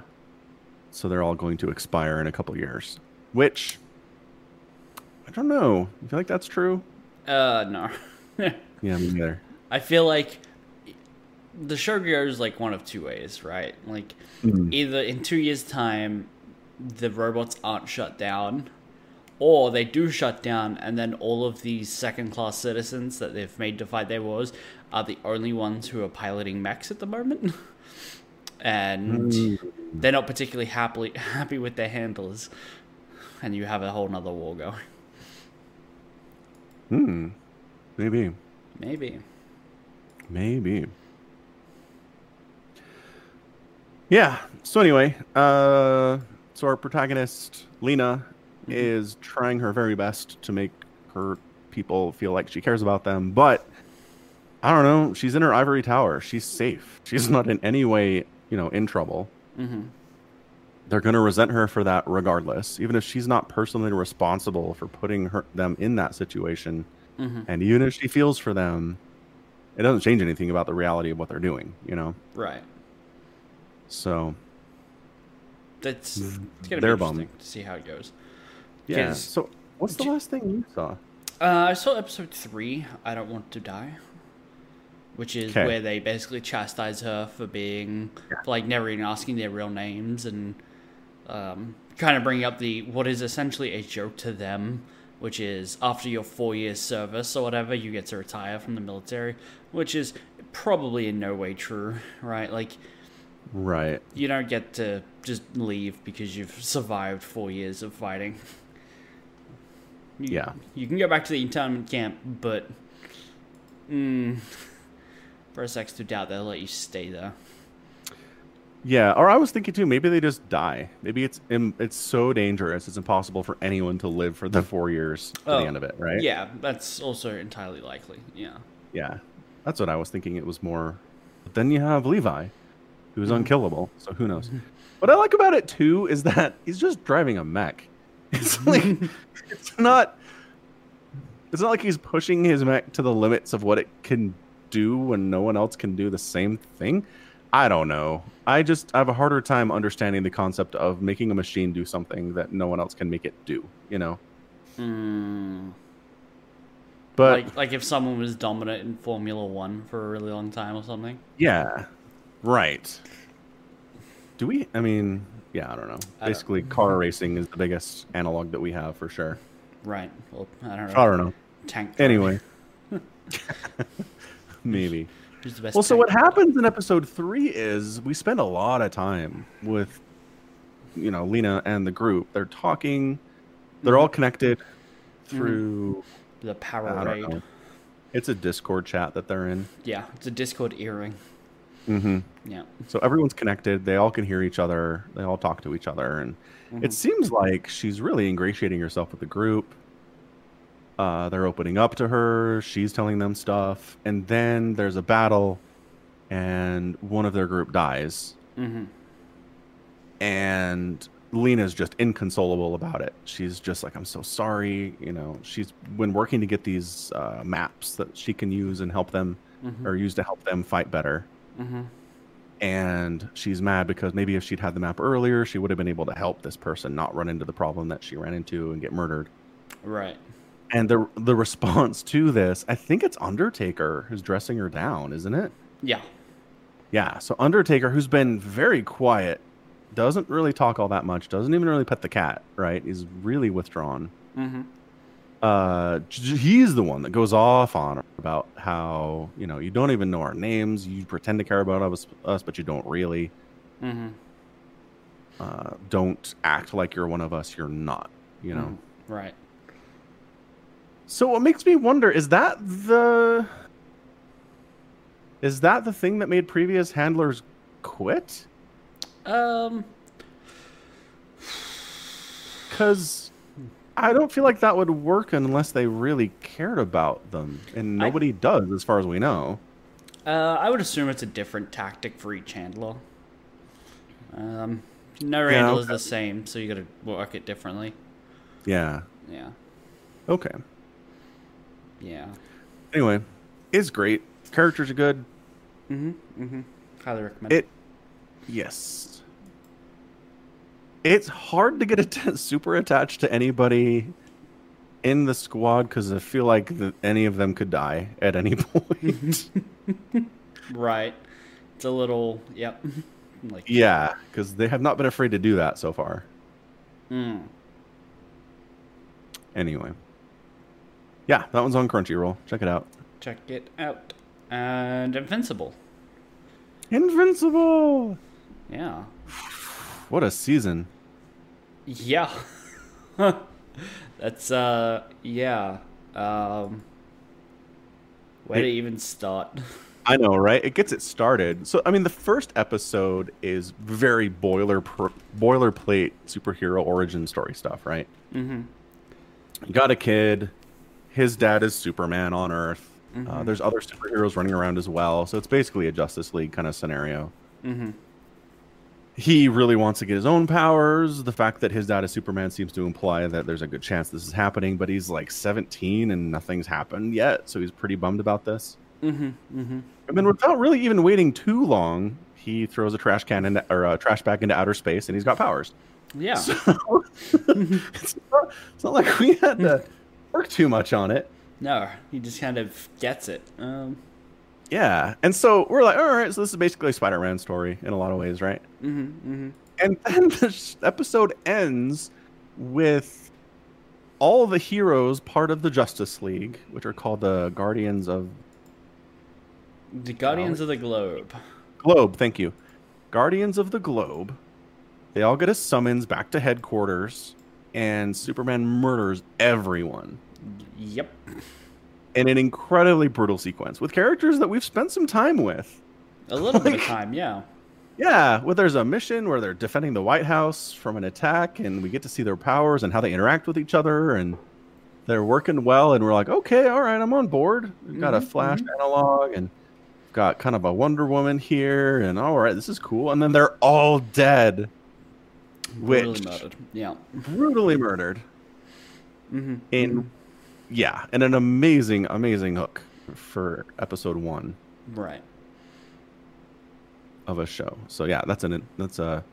[SPEAKER 2] so they're all going to expire in a couple years. Which I don't know. You feel like that's true?
[SPEAKER 1] Uh, no.
[SPEAKER 2] Yeah, me neither.
[SPEAKER 1] I feel like the show goes like one of two ways, right? Like
[SPEAKER 2] Mhm.
[SPEAKER 1] either in two years' time, the robots aren't shut down, or they do shut down, and then all of these second-class citizens that they've made to fight their wars are the only ones who are piloting mechs at the moment, and
[SPEAKER 2] Mm.
[SPEAKER 1] they're not particularly happily happy with their handlers, and you have a whole nother war going.
[SPEAKER 2] Hmm. Maybe.
[SPEAKER 1] Maybe.
[SPEAKER 2] Maybe. Yeah. So anyway, uh, so our protagonist Lena is trying her very best to make her people feel like she cares about them, but I don't know. She's in her ivory tower. She's safe. She's not in any way, you know, in trouble.
[SPEAKER 1] hmm
[SPEAKER 2] They're going to resent her for that regardless, even if she's not personally responsible for putting her them in that situation.
[SPEAKER 1] hmm
[SPEAKER 2] And even if she feels for them, it doesn't change anything about the reality of what they're doing, you know.
[SPEAKER 1] Right.
[SPEAKER 2] So
[SPEAKER 1] That's it's gonna
[SPEAKER 2] They're
[SPEAKER 1] be
[SPEAKER 2] bummed.
[SPEAKER 1] interesting to see how it goes.
[SPEAKER 2] yeah. So what's the last thing you saw?
[SPEAKER 1] Uh, I saw episode three. I don't want to die, which is
[SPEAKER 2] 'Kay.
[SPEAKER 1] where they basically chastise her for being for, like never even asking their real names and um, kind of bringing up the what is essentially a joke to them, which is after your four years service or whatever, you get to retire from the military, which is probably in no way true, right? Like
[SPEAKER 2] Right.
[SPEAKER 1] you don't get to just leave because you've survived four years of fighting. You,
[SPEAKER 2] Yeah.
[SPEAKER 1] You can go back to the internment camp, but mm, for a sex to doubt they'll let you stay there.
[SPEAKER 2] Yeah, or I was thinking too. Maybe they just die. Maybe it's it's so dangerous. It's impossible for anyone to live for the four years to
[SPEAKER 1] Oh,
[SPEAKER 2] the end of it, right?
[SPEAKER 1] Yeah, that's also entirely likely. Yeah.
[SPEAKER 2] Yeah, that's what I was thinking. It was more. But then you have Levi, who's
[SPEAKER 1] Mm-hmm.
[SPEAKER 2] unkillable. So who knows? What I like about it too is that he's just driving a mech. It's like it's not. It's not like he's pushing his mech to the limits of what it can do when no one else can do the same thing. I don't know. I just I have a harder time understanding the concept of making a machine do something that no one else can make it do. You know.
[SPEAKER 1] Mm,
[SPEAKER 2] But
[SPEAKER 1] like, like if someone was dominant in Formula One for a really long time or something.
[SPEAKER 2] Yeah. Right. Do we? I mean, yeah, I don't know.
[SPEAKER 1] I don't-
[SPEAKER 2] Basically, car racing is the biggest analog that we have for sure.
[SPEAKER 1] Right. Well, I don't know.
[SPEAKER 2] I don't know.
[SPEAKER 1] Tank.
[SPEAKER 2] Anyway. Maybe.
[SPEAKER 1] Who's the best
[SPEAKER 2] Well, so what happens in episode three is we spend a lot of time with, you know, Lena and the group. They're talking. They're mm-hmm. all connected mm-hmm. through.
[SPEAKER 1] The
[SPEAKER 2] Para-RAID. know. It's a Discord chat that they're in.
[SPEAKER 1] Yeah, it's a Discord earring.
[SPEAKER 2] Mm-hmm.
[SPEAKER 1] Yeah.
[SPEAKER 2] So everyone's connected. They all can hear each other. They all talk to each other, and it seems like she's really ingratiating herself with the group. Uh, they're opening up to her. She's telling them stuff, and then there's a battle, and one of their group dies,
[SPEAKER 1] Mm-hmm.
[SPEAKER 2] and Lena's just inconsolable about it. She's just like, "I'm so sorry." You know, she's been working to get these uh, maps that she can use and help them, or use to help them fight better
[SPEAKER 1] Mm-hmm.
[SPEAKER 2] and she's mad because maybe if she'd had the map earlier, she would have been able to help this person not run into the problem that she ran into and get murdered.
[SPEAKER 1] Right.
[SPEAKER 2] And the the response to this, I think it's Undertaker who's dressing her down, isn't it?
[SPEAKER 1] Yeah.
[SPEAKER 2] Yeah. So Undertaker, who's been very quiet, doesn't really talk all that much, doesn't even really pet the cat, right? He's really withdrawn.
[SPEAKER 1] Mm-hmm.
[SPEAKER 2] Uh, he's the one that goes off on about how you know you don't even know our names, you pretend to care about us, us but you don't really.
[SPEAKER 1] Mm-hmm.
[SPEAKER 2] uh, don't act like you're one of us. You're not, you know.
[SPEAKER 1] Mm-hmm. Right.
[SPEAKER 2] So what makes me wonder is that the is that the thing that made previous handlers quit?
[SPEAKER 1] Um.
[SPEAKER 2] Because I don't feel like that would work unless they really cared about them, and
[SPEAKER 1] I-
[SPEAKER 2] nobody does, as far as we know.
[SPEAKER 1] Uh, I would assume it's a different tactic for each handler. Um, no
[SPEAKER 2] Yeah,
[SPEAKER 1] handler's
[SPEAKER 2] okay.
[SPEAKER 1] the same, so you got to work it differently.
[SPEAKER 2] Yeah.
[SPEAKER 1] Yeah.
[SPEAKER 2] Okay.
[SPEAKER 1] Yeah.
[SPEAKER 2] Anyway, it's great. Characters are good.
[SPEAKER 1] Mm-hmm. Mm-hmm. Highly recommend.
[SPEAKER 2] It, yes. It's hard to get att- super attached to anybody in the squad because I feel like that any of them could die at any point.
[SPEAKER 1] Right. It's a little. Yep. like.
[SPEAKER 2] yeah, because they have not been afraid to do that so far.
[SPEAKER 1] Mm.
[SPEAKER 2] Anyway, yeah, that one's on Crunchyroll. Check it out.
[SPEAKER 1] Check it out. And Invincible.
[SPEAKER 2] Invincible.
[SPEAKER 1] Yeah.
[SPEAKER 2] What a season.
[SPEAKER 1] Yeah. That's uh yeah. Um where to
[SPEAKER 2] It-
[SPEAKER 1] even start?
[SPEAKER 2] I know, right? It gets it started. So, I mean, the first episode is very boiler boilerplate superhero origin story stuff, right?
[SPEAKER 1] Mm-hmm.
[SPEAKER 2] You got a kid. His dad is Superman on Earth. Uh, there's other superheroes running around as well. So it's basically a Justice League kind of scenario.
[SPEAKER 1] Mm-hmm.
[SPEAKER 2] He really wants to get his own powers. The fact that his dad is Superman seems to imply that there's a good chance this is happening, but he's like 17 and nothing's happened yet. So he's pretty bummed about this.
[SPEAKER 1] Mm-hmm. Mm-hmm.
[SPEAKER 2] And then without really even waiting too long, he throws a trash can into, or a trash bag into outer space and he's got powers.
[SPEAKER 1] Yeah.
[SPEAKER 2] it's, not, it's not like we had to work too much on it.
[SPEAKER 1] No, he just kind of gets it. Um,
[SPEAKER 2] Yeah, and so we're like, all right, so this is basically a Spider-Man story in a lot of ways, right?
[SPEAKER 1] mm-hmm,
[SPEAKER 2] And then this episode ends with all the heroes part of the Justice League, which are called the Guardians of
[SPEAKER 1] The Guardians of the Globe.
[SPEAKER 2] Globe. Thank you, Guardians of the Globe. They all get a summons back to headquarters, and Superman murders everyone
[SPEAKER 1] Yep.
[SPEAKER 2] In an incredibly brutal sequence with characters that we've spent some time with.
[SPEAKER 1] A little bit of time, yeah.
[SPEAKER 2] Yeah, well, there's a mission where they're defending the White House from an attack, and we get to see their powers and how they interact with each other, and they're working well. And we're like, okay, all right, I'm on board. We've got a
[SPEAKER 1] Mhm,
[SPEAKER 2] Flash analog, and got kind of a Wonder Woman here, and all right, this is cool. And then they're all dead,
[SPEAKER 1] Brutally
[SPEAKER 2] which
[SPEAKER 1] murdered. Yeah.
[SPEAKER 2] brutally murdered.
[SPEAKER 1] Mm-hmm.
[SPEAKER 2] In yeah, and an amazing, amazing hook for episode one.
[SPEAKER 1] Right.
[SPEAKER 2] of a show. So yeah, that's an that's a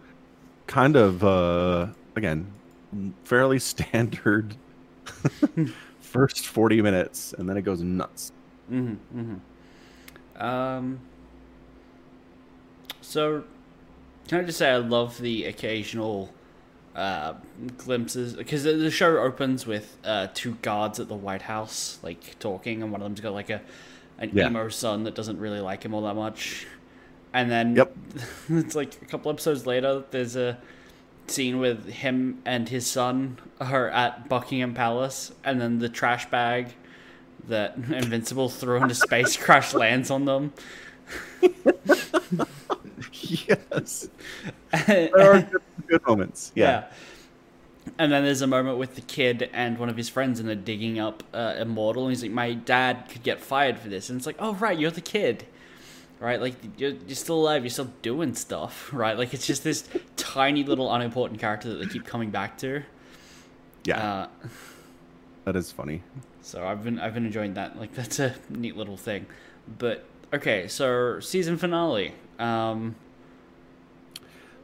[SPEAKER 2] kind of uh again fairly standard first 40 minutes and then it goes nuts.
[SPEAKER 1] Mm-hmm. Mm-hmm. Um. So, can I just say I love the occasional uh, glimpses because the show opens with uh, two guards at the White House, like talking, and one of them's got like a an
[SPEAKER 2] Yeah.
[SPEAKER 1] emo son that doesn't really like him all that much, and then
[SPEAKER 2] Yep.
[SPEAKER 1] it's like a couple episodes later. There's a scene with him and his son are at Buckingham Palace, and then the trash bag that Invincible threw into space crash lands on them.
[SPEAKER 2] Yes. There are good, good moments. Yeah.
[SPEAKER 1] And then there's a moment with the kid and one of his friends, and they're digging up uh, Immortal. And he's like, "My dad could get fired for this." And it's like, "Oh, right, you're the kid, right? Like you're, you're still alive. You're still doing stuff, right? Like it's just this tiny little unimportant character that they keep coming back to."
[SPEAKER 2] Yeah.
[SPEAKER 1] Uh,
[SPEAKER 2] that is funny.
[SPEAKER 1] So I've been I've been enjoying that. Like that's a neat little thing. But okay, so season finale. Um,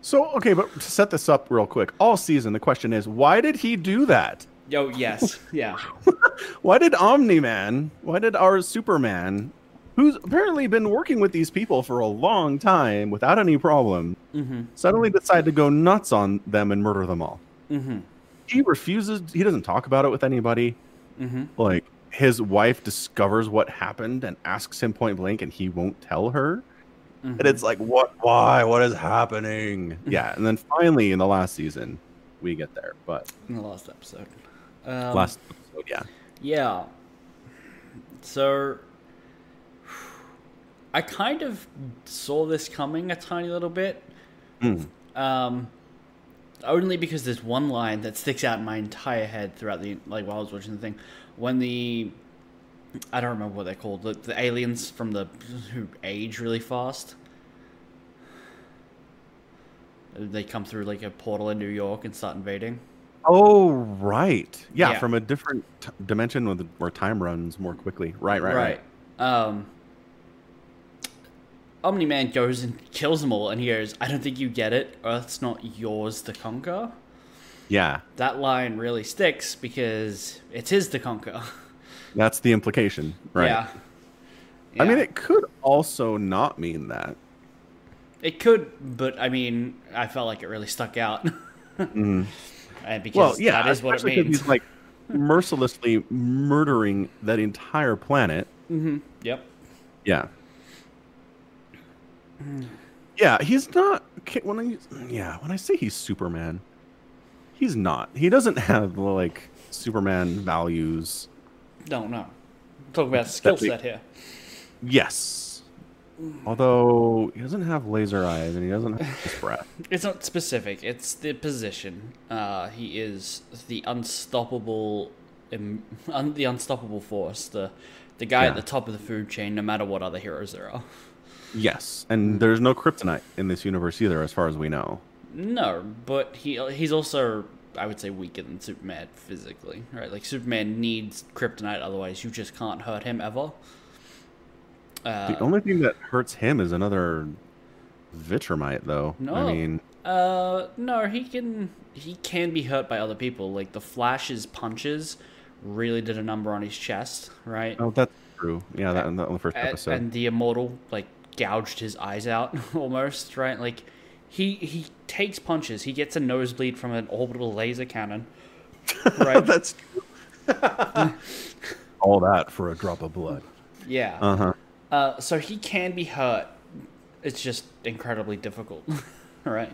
[SPEAKER 2] So okay, but to set this up real quick, all season the question is why did he do that?
[SPEAKER 1] yo, yes, yeah,
[SPEAKER 2] Why did Omni Man, why did our Superman, who's apparently been working with these people for a long time without any problem,
[SPEAKER 1] mm-hmm,
[SPEAKER 2] suddenly decide to go nuts on them and murder them all?
[SPEAKER 1] mm-hmm,
[SPEAKER 2] He refuses, he doesn't talk about it with anybody.
[SPEAKER 1] mm-hmm.
[SPEAKER 2] Like, his wife discovers what happened and asks him point blank, and he won't tell her.
[SPEAKER 1] Mm-hmm.
[SPEAKER 2] And it's like, what? Why? What is happening? Yeah. And then finally, in the last season, we get there. But
[SPEAKER 1] in the last episode. Um,
[SPEAKER 2] last episode, yeah.
[SPEAKER 1] Yeah. So I kind of saw this coming a tiny little bit.
[SPEAKER 2] Mm.
[SPEAKER 1] Um only because there's one line that sticks out in my entire head throughout the like while I was watching the thing. When the I don't remember what they're called, the, the aliens from the who age really fast. They come through like a portal in New York and start invading.
[SPEAKER 2] Oh, right. Yeah,
[SPEAKER 1] Yeah.
[SPEAKER 2] from a different t- dimension with where time runs more quickly. Right, right, right.
[SPEAKER 1] Um, Omni Man goes and kills them all, and he goes, "I don't think you get it. Earth's not yours to conquer."
[SPEAKER 2] Yeah,
[SPEAKER 1] That line really sticks because it's his to conquer.
[SPEAKER 2] that's the implication. Right.
[SPEAKER 1] Yeah.
[SPEAKER 2] I mean, it could also not mean that.
[SPEAKER 1] it could, but I mean, I felt like it really stuck out.
[SPEAKER 2] Mhm.
[SPEAKER 1] and because
[SPEAKER 2] Well, yeah,
[SPEAKER 1] that is what it means.
[SPEAKER 2] He's like mercilessly murdering that entire planet.
[SPEAKER 1] mm-hmm. Yep.
[SPEAKER 2] Yeah. Yeah, he's not. When I yeah, when I say he's Superman, he's not. He doesn't have like Superman values.
[SPEAKER 1] No, no. Talk about skill set here.
[SPEAKER 2] Yes. Although he doesn't have laser eyes and he doesn't have breath.
[SPEAKER 1] It's not specific. It's the position. Uh, he is the unstoppable, un- the unstoppable force. The the guy
[SPEAKER 2] Yeah.
[SPEAKER 1] at the top of the food chain. No matter what other heroes there are.
[SPEAKER 2] Yes, and there's no kryptonite in this universe either, as far as we know.
[SPEAKER 1] No, but he he's also I would say weaker than Superman physically. Right? Like Superman needs kryptonite, otherwise you just can't hurt him ever. Uh,
[SPEAKER 2] The only thing that hurts him is another Vitromite, though.
[SPEAKER 1] No.
[SPEAKER 2] I mean,
[SPEAKER 1] Uh, no, he can he can be hurt by other people. Like the Flash's punches really did a number on his chest, right?
[SPEAKER 2] Oh, that's true. Yeah, that in the, on the first episode.
[SPEAKER 1] and the immortal like gouged his eyes out almost, right? Like he he takes punches. He gets a nosebleed from an orbital laser cannon, right?
[SPEAKER 2] that's. All that for a drop of blood.
[SPEAKER 1] yeah.
[SPEAKER 2] Uh huh.
[SPEAKER 1] Uh, so he can be hurt. It's just incredibly difficult, right?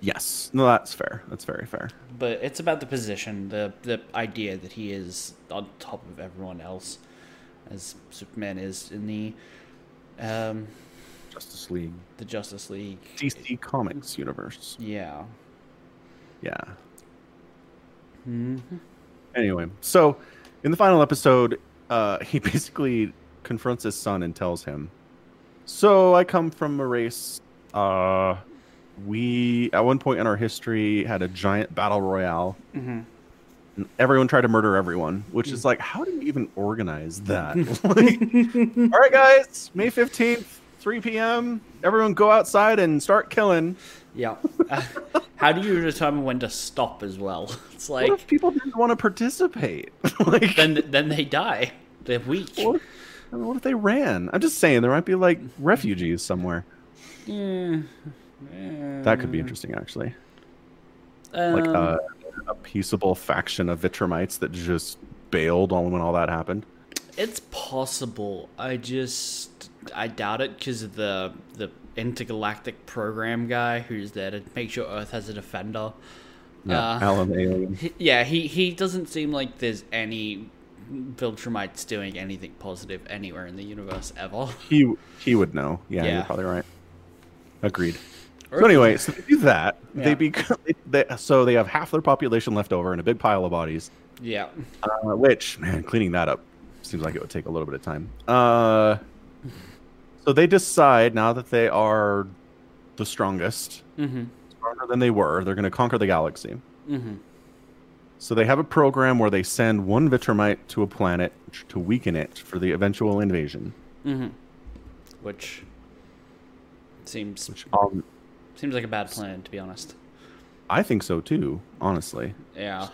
[SPEAKER 2] Yes. No, that's fair. That's very fair.
[SPEAKER 1] But it's about the position, the the idea that he is on top of everyone else, as Superman is in the um,
[SPEAKER 2] Justice League,
[SPEAKER 1] the Justice League.
[SPEAKER 2] DC Comics universe.
[SPEAKER 1] Yeah.
[SPEAKER 2] Yeah.
[SPEAKER 1] hmm
[SPEAKER 2] Anyway, so in the final episode, uh, he basically confronts his son and tells him, "So I come from a race. Uh, we at one point in our history had a giant battle royale.
[SPEAKER 1] Mhm.
[SPEAKER 2] Everyone tried to murder everyone, which is like, how do you even organize that? like, all right, guys, May fifteenth, three p.m. Everyone go outside and start killing.
[SPEAKER 1] Yeah. Uh, how do you determine when to stop as well? It's
[SPEAKER 2] What
[SPEAKER 1] like
[SPEAKER 2] if people didn't want to participate? like,
[SPEAKER 1] then then they die. They're weak.
[SPEAKER 2] What if, I mean, what if they ran? I'm just saying there might be like refugees somewhere.
[SPEAKER 1] Yeah.
[SPEAKER 2] That could be interesting, actually.
[SPEAKER 1] Um,
[SPEAKER 2] Like uh, a peaceable faction of Vitramites that just bailed on when all that happened.
[SPEAKER 1] It's possible. I just I doubt it because of the the intergalactic program guy who's there to make sure Earth has a defender.
[SPEAKER 2] Yeah,
[SPEAKER 1] Uh,
[SPEAKER 2] Alan alien.
[SPEAKER 1] He- yeah, he he doesn't seem like there's any Viltrumites doing anything positive anywhere in the universe ever.
[SPEAKER 2] He he would know. Yeah,
[SPEAKER 1] Yeah.
[SPEAKER 2] you're probably right. Agreed. So anyway, so they do that.
[SPEAKER 1] Yeah.
[SPEAKER 2] They become they, so they have half their population left over in a big pile of bodies.
[SPEAKER 1] Yeah.
[SPEAKER 2] Uh, which man, cleaning that up seems like it would take a little bit of time. Uh, so they decide now that they are the strongest,
[SPEAKER 1] Mm-hmm.
[SPEAKER 2] stronger than they were, they're going to conquer the galaxy.
[SPEAKER 1] Mm-hmm.
[SPEAKER 2] So they have a program where they send one Vitramite to a planet to weaken it for the eventual invasion.
[SPEAKER 1] Mm-hmm. Which seems
[SPEAKER 2] Which um,
[SPEAKER 1] seems like a bad plan to be honest.
[SPEAKER 2] I think so too, honestly.
[SPEAKER 1] Yeah.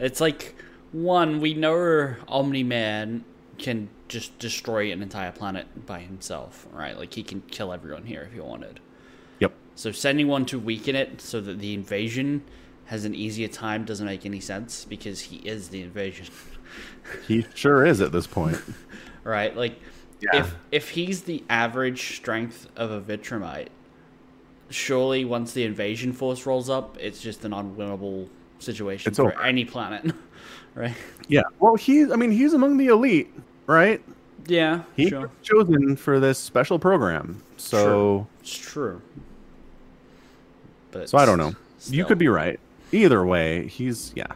[SPEAKER 1] It's like one, we know Omni Man can just destroy an entire planet by himself, right? Like he can kill everyone here if he wanted.
[SPEAKER 2] Yep.
[SPEAKER 1] So sending one to weaken it so that the invasion has an easier time doesn't make any sense because he is the invasion.
[SPEAKER 2] He sure is at this point.
[SPEAKER 1] right? Like
[SPEAKER 2] Yeah.
[SPEAKER 1] if if he's the average strength of a Vitramite, surely once the invasion force rolls up, it's just an unwinnable situation
[SPEAKER 2] It's
[SPEAKER 1] for
[SPEAKER 2] over.
[SPEAKER 1] any planet. right?
[SPEAKER 2] yeah. Well, he's I mean, he's among the elite, right?
[SPEAKER 1] Yeah,
[SPEAKER 2] He's
[SPEAKER 1] sure.
[SPEAKER 2] chosen for this special program. So
[SPEAKER 1] It's true. But
[SPEAKER 2] So I don't know.
[SPEAKER 1] s-
[SPEAKER 2] You could be right. Either way, he's yeah.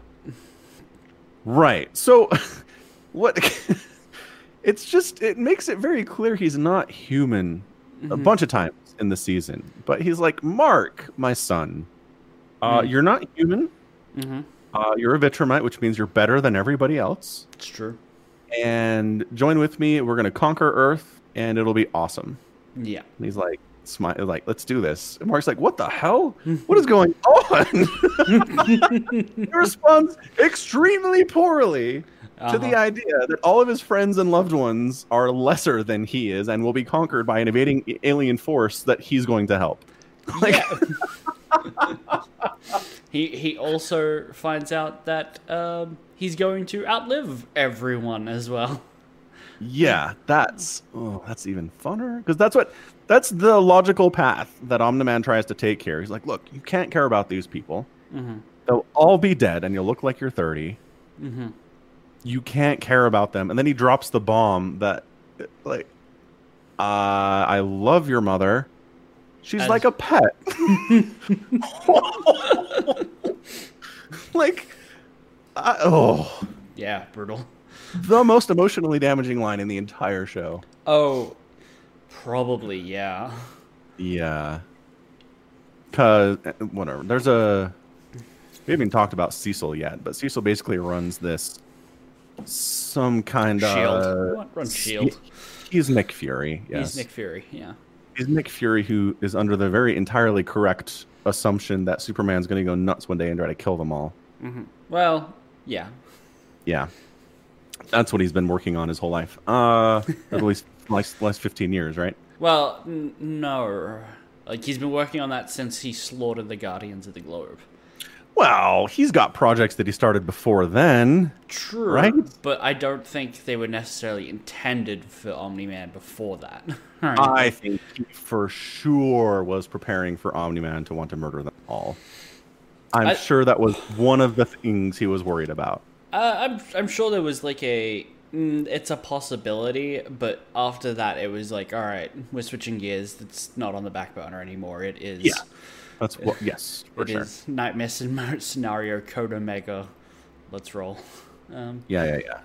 [SPEAKER 2] Right. So what it's just it makes it very clear he's not human a
[SPEAKER 1] Mm-hmm.
[SPEAKER 2] bunch of times in the season. But he's like, "Mark, my son, uh,
[SPEAKER 1] Mm.
[SPEAKER 2] you're not human.
[SPEAKER 1] Mhm.
[SPEAKER 2] Uh, you're a Vitramite, which means you're better than everybody else.
[SPEAKER 1] It's true.
[SPEAKER 2] And join with me. We're going to conquer Earth and it'll be awesome."
[SPEAKER 1] Yeah.
[SPEAKER 2] And he's like, smile, like, let's do this. And Mark's like, what the hell? What is going on? he responds extremely poorly to the
[SPEAKER 1] Uh-huh.
[SPEAKER 2] idea that all of his friends and loved ones are lesser than he is and will be conquered by an invading alien force that he's going to help. Like,
[SPEAKER 1] He he also finds out that um, he's going to outlive everyone as well.
[SPEAKER 2] yeah, that's oh, that's even funner because that's what that's the logical path that Omniman tries to take here. He's like, look, you can't care about these people.
[SPEAKER 1] Mm-hmm.
[SPEAKER 2] They'll all be dead, and you'll look like you're 30.
[SPEAKER 1] Mm-hmm.
[SPEAKER 2] you can't care about them and then he drops the bomb that like uh i love your mother she's
[SPEAKER 1] As-
[SPEAKER 2] like a pet like I, oh
[SPEAKER 1] Yeah, brutal.
[SPEAKER 2] the most emotionally damaging line in the entire show
[SPEAKER 1] Oh, probably yeah.
[SPEAKER 2] yeah because eh, whatever there's a we haven't talked about cecil yet but cecil basically runs this some kind
[SPEAKER 1] Shield.
[SPEAKER 2] of?
[SPEAKER 1] Run Shield.
[SPEAKER 2] he's nick fury yes
[SPEAKER 1] He's Nick Fury. Yeah.
[SPEAKER 2] He's Nick Fury, who is under the very entirely correct assumption that Superman's going to go nuts one day and try to kill them all. Mm-hmm.
[SPEAKER 1] Well, yeah.
[SPEAKER 2] Yeah, that's what he's been working on his whole life. Uh, at least last last fifteen years, right?
[SPEAKER 1] Well, n- no. Like, he's been working on that since he slaughtered the Guardians of the Globe.
[SPEAKER 2] Well, he's got projects that he started before then.
[SPEAKER 1] True.
[SPEAKER 2] Right?
[SPEAKER 1] But I don't think they were necessarily intended for Omni Man before that. Right.
[SPEAKER 2] I think he for sure was preparing for Omni Man to want to murder them all. I'm
[SPEAKER 1] I-
[SPEAKER 2] sure that was one of the things he was worried about.
[SPEAKER 1] Uh, I'm I'm sure there was like a mm, it's a possibility, but after that it was like, all right, we're switching gears. It's not on the back burner anymore. It is.
[SPEAKER 2] Yeah, That's what. Yes, for
[SPEAKER 1] It
[SPEAKER 2] sure.
[SPEAKER 1] is Nightmare Scen- Scenario Code Omega. Let's roll. Um,
[SPEAKER 2] Yeah, yeah, yeah.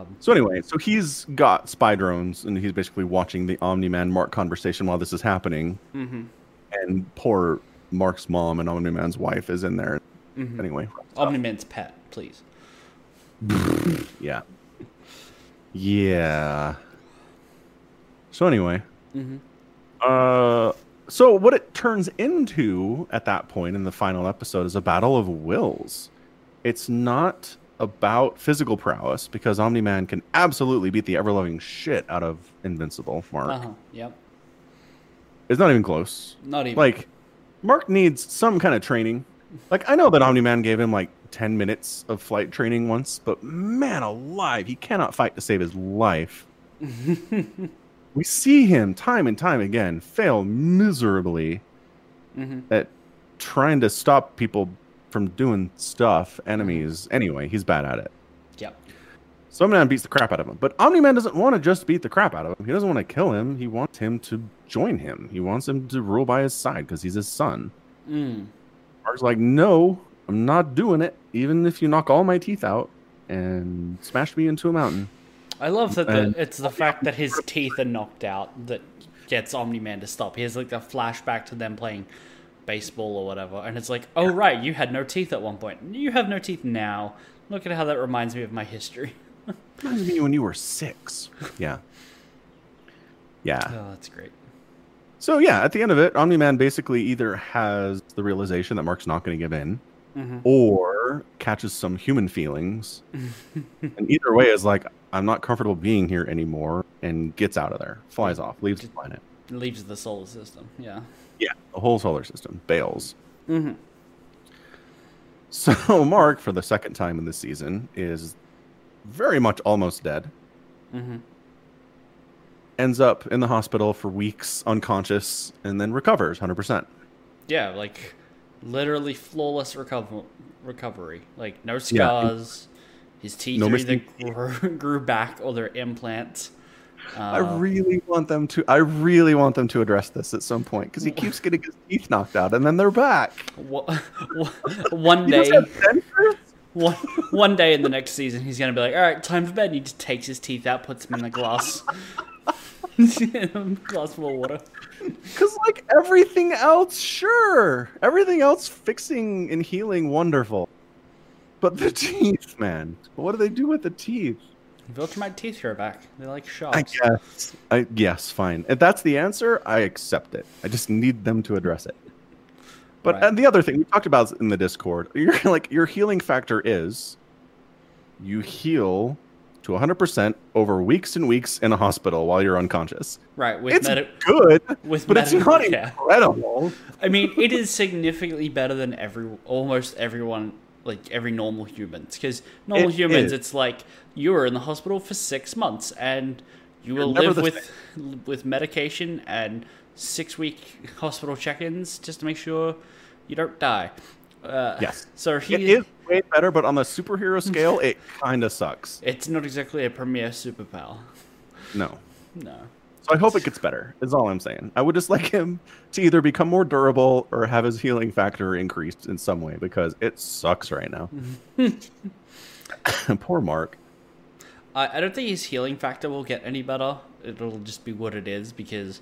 [SPEAKER 1] um,
[SPEAKER 2] So anyway, so he's got spy drones, and he's basically watching the Omni Man Mark conversation while this is happening.
[SPEAKER 1] mhm.
[SPEAKER 2] And poor Mark's mom and Omni Man's wife is in there.
[SPEAKER 1] Mm-hmm.
[SPEAKER 2] Anyway,
[SPEAKER 1] Omni Man's pet, please.
[SPEAKER 2] yeah, yeah. So anyway,
[SPEAKER 1] Mhm.
[SPEAKER 2] uh, so what it turns into at that point in the final episode is a battle of wills. It's not about physical prowess because Omni Man can absolutely beat the ever loving shit out of Invincible Mark.
[SPEAKER 1] Uh huh. Yep.
[SPEAKER 2] It's not even close.
[SPEAKER 1] Not even
[SPEAKER 2] Like, Mark needs some kind of training. Like, I know that Omni Man gave him like 10 minutes of flight training once, but man alive, he cannot fight to save his life. we see him time and time again fail miserably
[SPEAKER 1] Mhm.
[SPEAKER 2] at trying to stop people from doing stuff, enemies. Anyway, he's bad at it.
[SPEAKER 1] Yep.
[SPEAKER 2] So Omni Man beats the crap out of him. But Omni Man doesn't want to just beat the crap out of him. He doesn't want to kill him. He wants him to join him. He wants him to rule by his side because he's his son.
[SPEAKER 1] Mm.
[SPEAKER 2] Mark's like, no, I'm not doing it. Even if you knock all my teeth out and smash me into a mountain.
[SPEAKER 1] I love that the, it's the fact that his teeth are knocked out that gets Omni Man to stop. He has like a flashback to them playing baseball or whatever, and it's like, oh right, you had no teeth at one point. You have no teeth now. Look at how that reminds me of my history.
[SPEAKER 2] Reminds me when you were six. Yeah. Yeah.
[SPEAKER 1] Oh, that's great.
[SPEAKER 2] So yeah, at the end of it, Omni Man basically either has the realization that Mark's not going to give in,
[SPEAKER 1] Mhm.
[SPEAKER 2] or catches some human feelings, and either way is like, I'm not comfortable being here anymore, and gets out of there, flies off, leaves the planet.
[SPEAKER 1] Leaves the solar system. Yeah.
[SPEAKER 2] Yeah, the whole solar system bails.
[SPEAKER 1] Mm-hmm.
[SPEAKER 2] So Mark, for the second time in this season, is very much almost dead.
[SPEAKER 1] Mm-hmm.
[SPEAKER 2] Ends up in the hospital for weeks, unconscious, and then recovers 100%.
[SPEAKER 1] Yeah, like literally flawless recover- recovery. Like no scars. His teeth
[SPEAKER 2] No
[SPEAKER 1] either grew, grew back or they're implants. Uh,
[SPEAKER 2] I really want them to. I really want them to address this at some point because he keeps getting his teeth knocked out, and then they're back.
[SPEAKER 1] one day,
[SPEAKER 2] doesn't have dentures?
[SPEAKER 1] one, one day in the next season, he's gonna be like, "All right, time for bed." And he just takes his teeth out, puts them in the glass, glass full of water.
[SPEAKER 2] Because like everything else, sure, everything else fixing and healing, wonderful. But the teeth, man. What do they do with the teeth?
[SPEAKER 1] Viltrumite teeth grow back. They like sharks.
[SPEAKER 2] I guess. I yes, fine. If that's the answer, I accept it. I just need them to address it. But
[SPEAKER 1] Right.
[SPEAKER 2] and the other thing we talked about in the Discord, you're like your healing factor is you heal to 100% over weeks and weeks in a hospital while you're unconscious.
[SPEAKER 1] Right, with
[SPEAKER 2] It's
[SPEAKER 1] medi-
[SPEAKER 2] good,
[SPEAKER 1] with
[SPEAKER 2] but it's
[SPEAKER 1] medical
[SPEAKER 2] not
[SPEAKER 1] care.
[SPEAKER 2] incredible.
[SPEAKER 1] I mean, it is significantly better than every almost everyone, like every normal humans. Because normal
[SPEAKER 2] It
[SPEAKER 1] humans,
[SPEAKER 2] is.
[SPEAKER 1] it's like you were in the hospital for six months and you will
[SPEAKER 2] never
[SPEAKER 1] live with with medication and six week hospital check-ins just to make sure you don't die. Uh,
[SPEAKER 2] Yes.
[SPEAKER 1] So he
[SPEAKER 2] It is way better, but on the superhero scale, it kind of sucks.
[SPEAKER 1] It's not exactly a premier superpower.
[SPEAKER 2] No.
[SPEAKER 1] No.
[SPEAKER 2] So I hope it gets better. Is all I'm saying. I would just like him to either become more durable or have his healing factor increased in some way because it sucks right now. Poor Mark.
[SPEAKER 1] I, I don't think his healing factor will get any better. It'll just be what it is because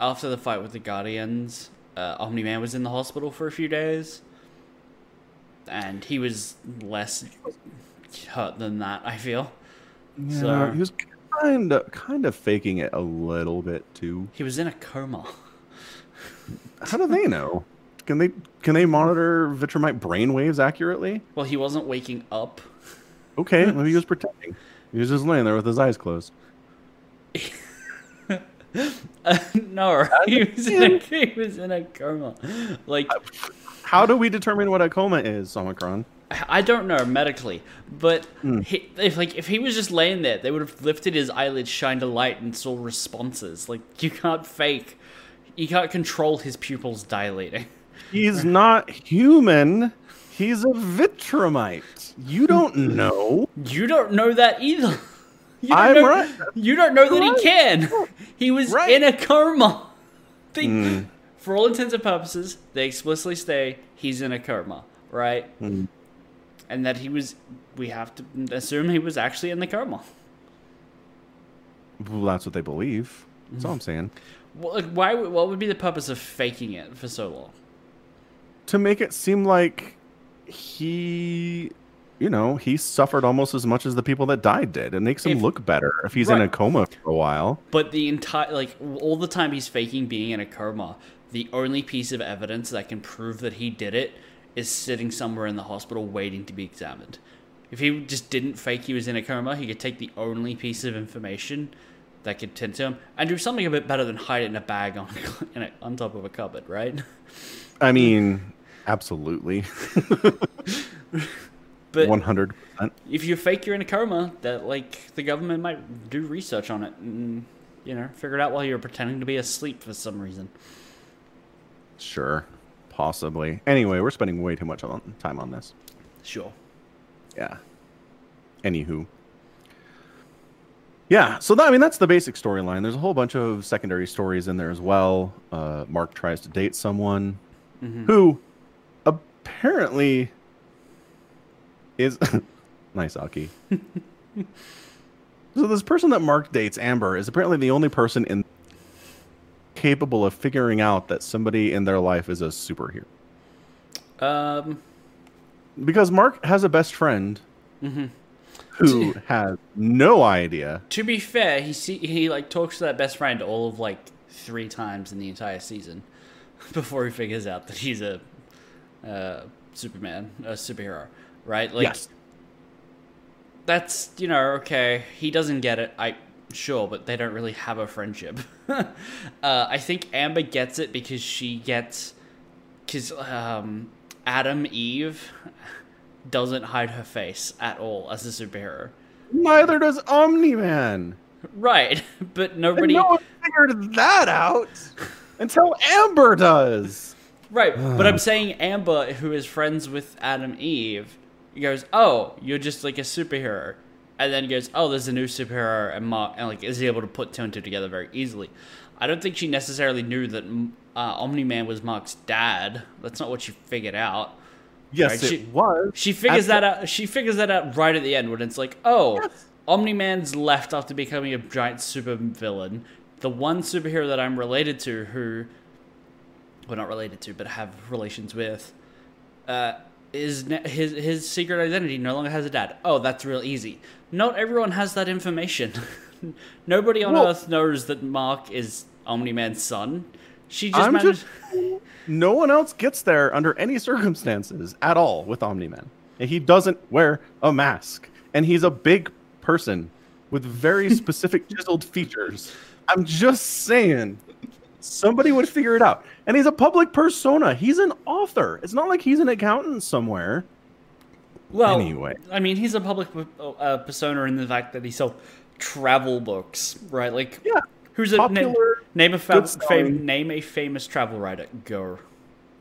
[SPEAKER 1] after the fight with the Guardians, uh, Omni Man was in the hospital for a few days, and he was less hurt than that. I feel
[SPEAKER 2] Yeah,
[SPEAKER 1] So-
[SPEAKER 2] he was kind of kind of faking it a little bit too.
[SPEAKER 1] he was in a coma.
[SPEAKER 2] How do they know? Can they can they monitor Vitramite brain waves accurately?
[SPEAKER 1] Well, he wasn't waking up.
[SPEAKER 2] Okay, maybe he was pretending. He was just laying there with his eyes closed.
[SPEAKER 1] no, he was, in a, he was in a coma. Like,
[SPEAKER 2] How do we determine what a coma is, Omicron?
[SPEAKER 1] I don't know medically, but hmm. he, if like if he was just laying there, they would have lifted his eyelids, shined a light, and saw responses. Like you can't fake, you can't control his pupils dilating.
[SPEAKER 2] He's not human. He's a Vitramite. You don't know.
[SPEAKER 1] You don't know that either. You don't
[SPEAKER 2] I'm
[SPEAKER 1] know,
[SPEAKER 2] right.
[SPEAKER 1] You don't know that
[SPEAKER 2] Right.
[SPEAKER 1] he can. He was
[SPEAKER 2] Right.
[SPEAKER 1] in a coma. They,
[SPEAKER 2] Hmm.
[SPEAKER 1] For all intents and purposes, they explicitly say he's in a coma, right?
[SPEAKER 2] Hmm.
[SPEAKER 1] And that he was. We have to assume he was actually in the coma.
[SPEAKER 2] Well, that's what they believe. That's all I'm saying.
[SPEAKER 1] Well, like, why? What would be the purpose of faking it for so long?
[SPEAKER 2] To make it seem like he, you know, he suffered almost as much as the people that died did. It makes him
[SPEAKER 1] If-
[SPEAKER 2] look better if he's in a coma for a while.
[SPEAKER 1] But the entire like all the time he's faking being in a coma, the only piece of evidence that can prove that he did it is sitting somewhere in the hospital waiting to be examined. If he just didn't fake he was in a coma, he could take the only piece of information that could tend to him and do something a bit better than hide it in a bag on in a, on top of a cupboard, right?
[SPEAKER 2] I mean, absolutely,
[SPEAKER 1] But
[SPEAKER 2] one hundred percent.
[SPEAKER 1] if you fake you're in a coma, that like the government might do research on it and you know figure it out while you're pretending to be asleep for some reason.
[SPEAKER 2] Sure, possibly. Anyway, we're spending way too much on, time on this.
[SPEAKER 1] Sure.
[SPEAKER 2] Yeah. Anywho. Yeah, so that, I mean that's the basic storyline. There's a whole bunch of secondary stories in there as well. Uh, Mark tries to date someone who apparently is nice, Aki. so this person that Mark dates, Amber, is apparently the only person in capable of figuring out that somebody in their life is a superhero.
[SPEAKER 1] Um
[SPEAKER 2] because Mark has a best friend who has no idea.
[SPEAKER 1] To be fair, he see, he like talks to that best friend all of like three times in the entire season before he figures out that he's a uh, Superman, a superhero, right? Like
[SPEAKER 2] yes,
[SPEAKER 1] that's you know okay. He doesn't get it. I sure, but they don't really have a friendship. uh, I think Amber gets it because she gets because um, Atom Eve doesn't hide her face at all as a superhero.
[SPEAKER 2] neither does Omni Man.
[SPEAKER 1] Right, but
[SPEAKER 2] And
[SPEAKER 1] nobody.
[SPEAKER 2] no one figured that out until Amber does.
[SPEAKER 1] Right, but I'm saying Amber, who is friends with Atom Eve, goes, "Oh, you're just like a superhero," and then goes, "Oh, there's a new superhero," and Mark and like is able to put two and two together very easily. I don't think she necessarily knew that uh, Omni Man was Mark's dad. That's not what she figured out.
[SPEAKER 2] Yes,
[SPEAKER 1] Right,
[SPEAKER 2] it
[SPEAKER 1] she-
[SPEAKER 2] was.
[SPEAKER 1] She figures
[SPEAKER 2] At
[SPEAKER 1] that out. She figures that out right at the end when it's like, "Oh,
[SPEAKER 2] Yes.
[SPEAKER 1] Omni Man's left after becoming a giant super villain. The one superhero that I'm related to, who, well, not related to, but have relations with, uh, is his his secret identity no longer has a dad. Oh, that's real easy. Not everyone has that information. Nobody on
[SPEAKER 2] Well-
[SPEAKER 1] Earth knows that Mark is Omni Man's son. She just managed.
[SPEAKER 2] just no one else gets there under any circumstances at all with Omni Man. And He doesn't wear a mask, and he's a big person with very specific chiseled features. I'm just saying, somebody would figure it out. And he's a public persona. He's an author. It's not like he's an accountant somewhere.
[SPEAKER 1] Well,
[SPEAKER 2] Anyway.
[SPEAKER 1] I mean, he's a public uh, persona in the fact that he sells travel books, right? Like,
[SPEAKER 2] Yeah,
[SPEAKER 1] who's a name, name a fa- fam- name a famous travel writer? Go.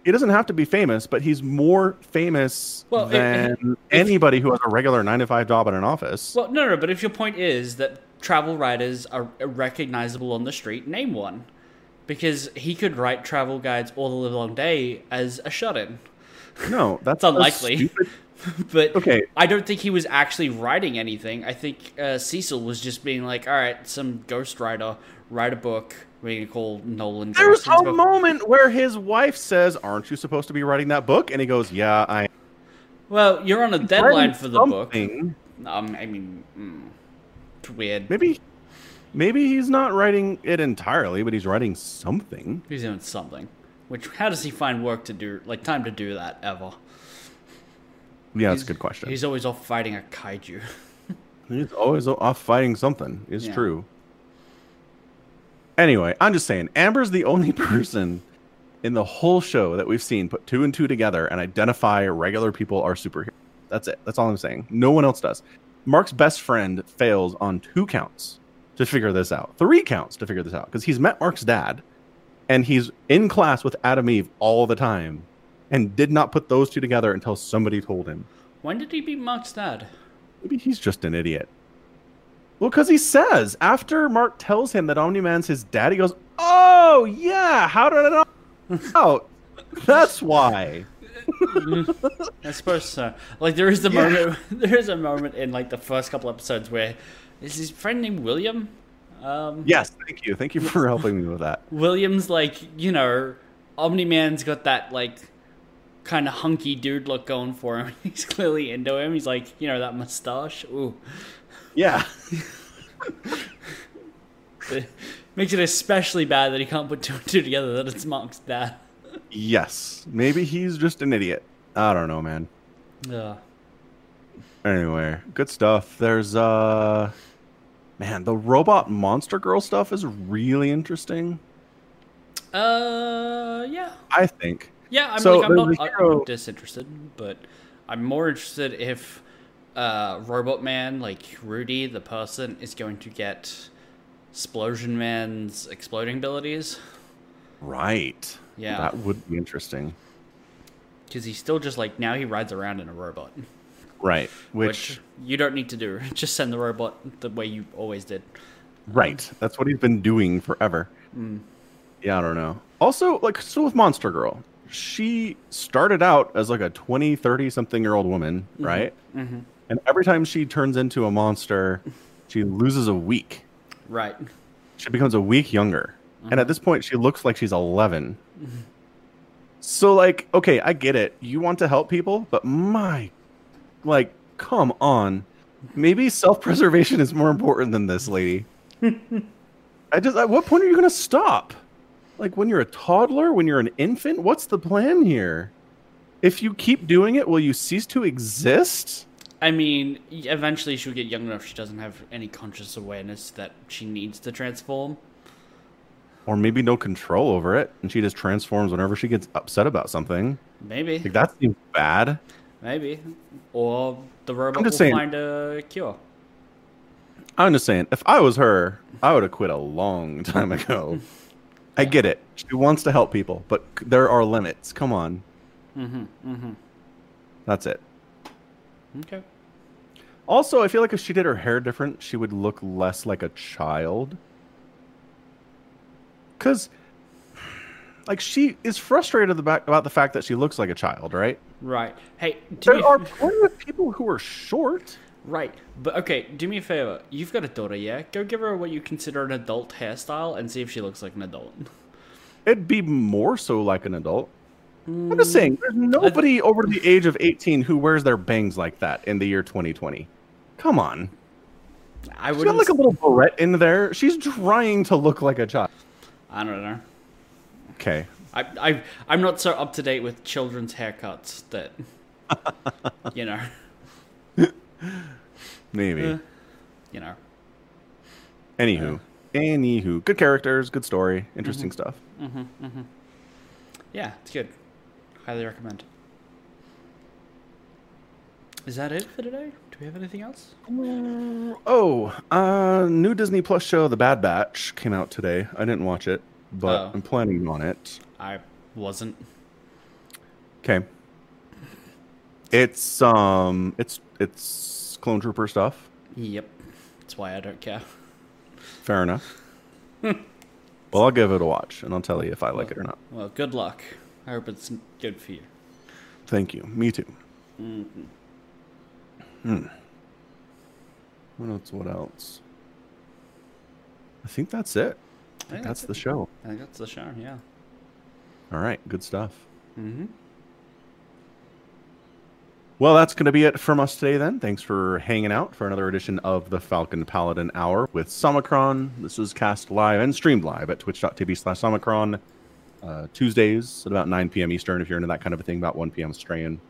[SPEAKER 2] he doesn't have to be famous, but he's more famous
[SPEAKER 1] Well, if-
[SPEAKER 2] than
[SPEAKER 1] if-
[SPEAKER 2] anybody who has a regular nine to five job in an office.
[SPEAKER 1] Well, no, no, but if your point is that travel writers are recognizable on the street, name one, because he could write travel guides all the live long day as a shut-in.
[SPEAKER 2] no, that's
[SPEAKER 1] unlikely.
[SPEAKER 2] stupid
[SPEAKER 1] but
[SPEAKER 2] Okay.
[SPEAKER 1] I don't think he was actually writing anything. I think uh, Cecil was just being like, "All right, some ghostwriter write a book. We're gonna call Nolan."
[SPEAKER 2] There's
[SPEAKER 1] Gorson's
[SPEAKER 2] a
[SPEAKER 1] book."
[SPEAKER 2] moment where his wife says, "Aren't you supposed to be writing that book?" And he goes, "Yeah, I."
[SPEAKER 1] Well, you're on a deadline for the book. Um, I mean, mm, it's weird.
[SPEAKER 2] Maybe, maybe he's not writing it entirely, but he's writing something.
[SPEAKER 1] He's doing something. Which, how does he find work to do, like time to do that ever?
[SPEAKER 2] Yeah, that's a good question.
[SPEAKER 1] He's always off fighting a kaiju.
[SPEAKER 2] He's always off fighting something. Is
[SPEAKER 1] Yeah.
[SPEAKER 2] true. Anyway, I'm just saying, Amber's the only person in the whole show that we've seen put two and two together and identify regular people are superheroes. That's it. That's all I'm saying. No one else does. Mark's best friend fails on two counts to figure this out. Three counts to figure this out because he's met Mark's dad and he's in class with Atom Eve all the time and did not put those two together until somebody told him.
[SPEAKER 1] When did he beat Mark's dad?
[SPEAKER 2] Maybe he's just an idiot. Well, because he says after Mark tells him that Omni Man's his dad, he goes, "Oh yeah, how did I know? Oh, that's why."
[SPEAKER 1] I suppose so. Like there is the
[SPEAKER 2] Yeah.
[SPEAKER 1] moment. There is a moment in like the first couple episodes where is his friend named William. Um,
[SPEAKER 2] Yes, thank you, thank you for helping me with that.
[SPEAKER 1] William's like you know, Omni Man's got that like kind of hunky dude look going for him. He's clearly into him. He's like you know that mustache. Ooh,
[SPEAKER 2] Yeah,
[SPEAKER 1] it makes it especially bad that he can't put two and two together. That it's Mark's dad.
[SPEAKER 2] yes, maybe he's just an idiot. I don't know, man.
[SPEAKER 1] Yeah.
[SPEAKER 2] Anyway, good stuff. There's uh, man, the robot monster girl stuff is really interesting.
[SPEAKER 1] Uh, yeah.
[SPEAKER 2] I think.
[SPEAKER 1] Yeah, I'm
[SPEAKER 2] So
[SPEAKER 1] like I'm not
[SPEAKER 2] hero-
[SPEAKER 1] I'm disinterested, but I'm more interested if uh, Robot Man, like Rudy, the person, is going to get Explosion Man's exploding abilities
[SPEAKER 2] Right.
[SPEAKER 1] Yeah.
[SPEAKER 2] That would be interesting.
[SPEAKER 1] because he's still just like now he rides around in a robot,
[SPEAKER 2] Right.
[SPEAKER 1] which,
[SPEAKER 2] Which,
[SPEAKER 1] you don't need to do. Just send the robot the way you always did.
[SPEAKER 2] right. That's what he's been doing forever.
[SPEAKER 1] Mm.
[SPEAKER 2] Yeah, I don't know. Also, like, so with Monster Girl, she started out as like a 20, 30 something year old woman, right?
[SPEAKER 1] Mm-hmm.
[SPEAKER 2] And every time she turns into a monster, she loses a week.
[SPEAKER 1] Right.
[SPEAKER 2] She becomes a week younger. And at this point, she looks like she's 11. So, like, okay, I get it. You want to help people, but my, like, come on. Maybe self preservation is more important than this, lady. I just, at what point are you going to stop? Like, when you're a toddler, when you're an infant, what's the plan here? If you keep doing it, will you cease to exist?
[SPEAKER 1] I mean, eventually she'll get young enough she doesn't have any conscious awareness that she needs to transform.
[SPEAKER 2] Or maybe no control over it, and she just transforms whenever she gets upset about something.
[SPEAKER 1] Maybe.
[SPEAKER 2] Like, that seems bad.
[SPEAKER 1] Maybe. Or the robot will
[SPEAKER 2] saying-
[SPEAKER 1] find a cure.
[SPEAKER 2] I'm just saying, if I was her, I would have quit a long time ago. I get it. She wants to help people, but there are limits. Come on.
[SPEAKER 1] Mm-hmm. Mm-hmm.
[SPEAKER 2] That's it.
[SPEAKER 1] Okay.
[SPEAKER 2] Also, I feel like if she did her hair different, she would look less like a child. Cause like she is frustrated about the fact that she looks like a child, right?
[SPEAKER 1] Right. Hey,
[SPEAKER 2] There are plenty of people who are short.
[SPEAKER 1] right. But okay, do me a favor. You've got a daughter, yeah? Go give her what you consider an adult hairstyle and see if she looks like an adult.
[SPEAKER 2] It'd be more so like an adult. I'm just hmm. saying, there's nobody over the age of 18 who wears their bangs like that in the year 2020. Come on.
[SPEAKER 1] I
[SPEAKER 2] She's
[SPEAKER 1] would
[SPEAKER 2] got like a little barrette in there. She's trying to look like a child.
[SPEAKER 1] I don't know.
[SPEAKER 2] Okay.
[SPEAKER 1] I, I, I'm not so up to date with children's haircuts that, you know,
[SPEAKER 2] Maybe.
[SPEAKER 1] Uh, you know.
[SPEAKER 2] Anywho. Uh. Anywho. Good characters, good story, interesting mm-hmm. stuff. Mm-hmm, mm-hmm.
[SPEAKER 1] Yeah, it's good. Highly recommend. Is that it for today? Do we have anything else?
[SPEAKER 2] Uh, oh, uh, new Disney Plus show, The Bad Batch, came out today. I didn't watch it, but
[SPEAKER 1] Oh.
[SPEAKER 2] I'm planning on it.
[SPEAKER 1] I wasn't.
[SPEAKER 2] Okay. It's um it's it's clone trooper stuff.
[SPEAKER 1] Yep. That's why I don't care.
[SPEAKER 2] Fair enough. well, I'll give it a watch and I'll tell you if I like it or not.
[SPEAKER 1] Well, good luck. I hope it's good for you.
[SPEAKER 2] Thank you. Me too. Hmm. What else? What else? I think that's it. I think
[SPEAKER 1] think
[SPEAKER 2] that's
[SPEAKER 1] that's
[SPEAKER 2] the show.
[SPEAKER 1] I think that's the show, yeah.
[SPEAKER 2] All right. Good stuff.
[SPEAKER 1] Mm-hmm.
[SPEAKER 2] Well, that's going to be it from us today then. Thanks for hanging out for another edition of the Falcon Paladin Hour with Somicron. This is cast live and streamed live at twitch.tv slash Somicron. Uh, Tuesdays at about 9 p.m. Eastern if you're into that kind of a thing, about 1 p.m. Australian.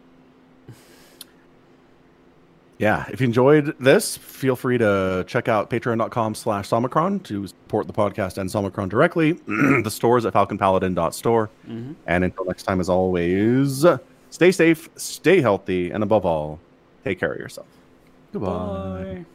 [SPEAKER 2] Yeah, if you enjoyed this, feel free to check out patreon.com slash Somicron to support the podcast and Somicron directly. the stores at falconpaladin.store. Mm-hmm. And until next time, as always, stay safe, stay healthy, and above all, take care of yourself. Goodbye.
[SPEAKER 1] Bye.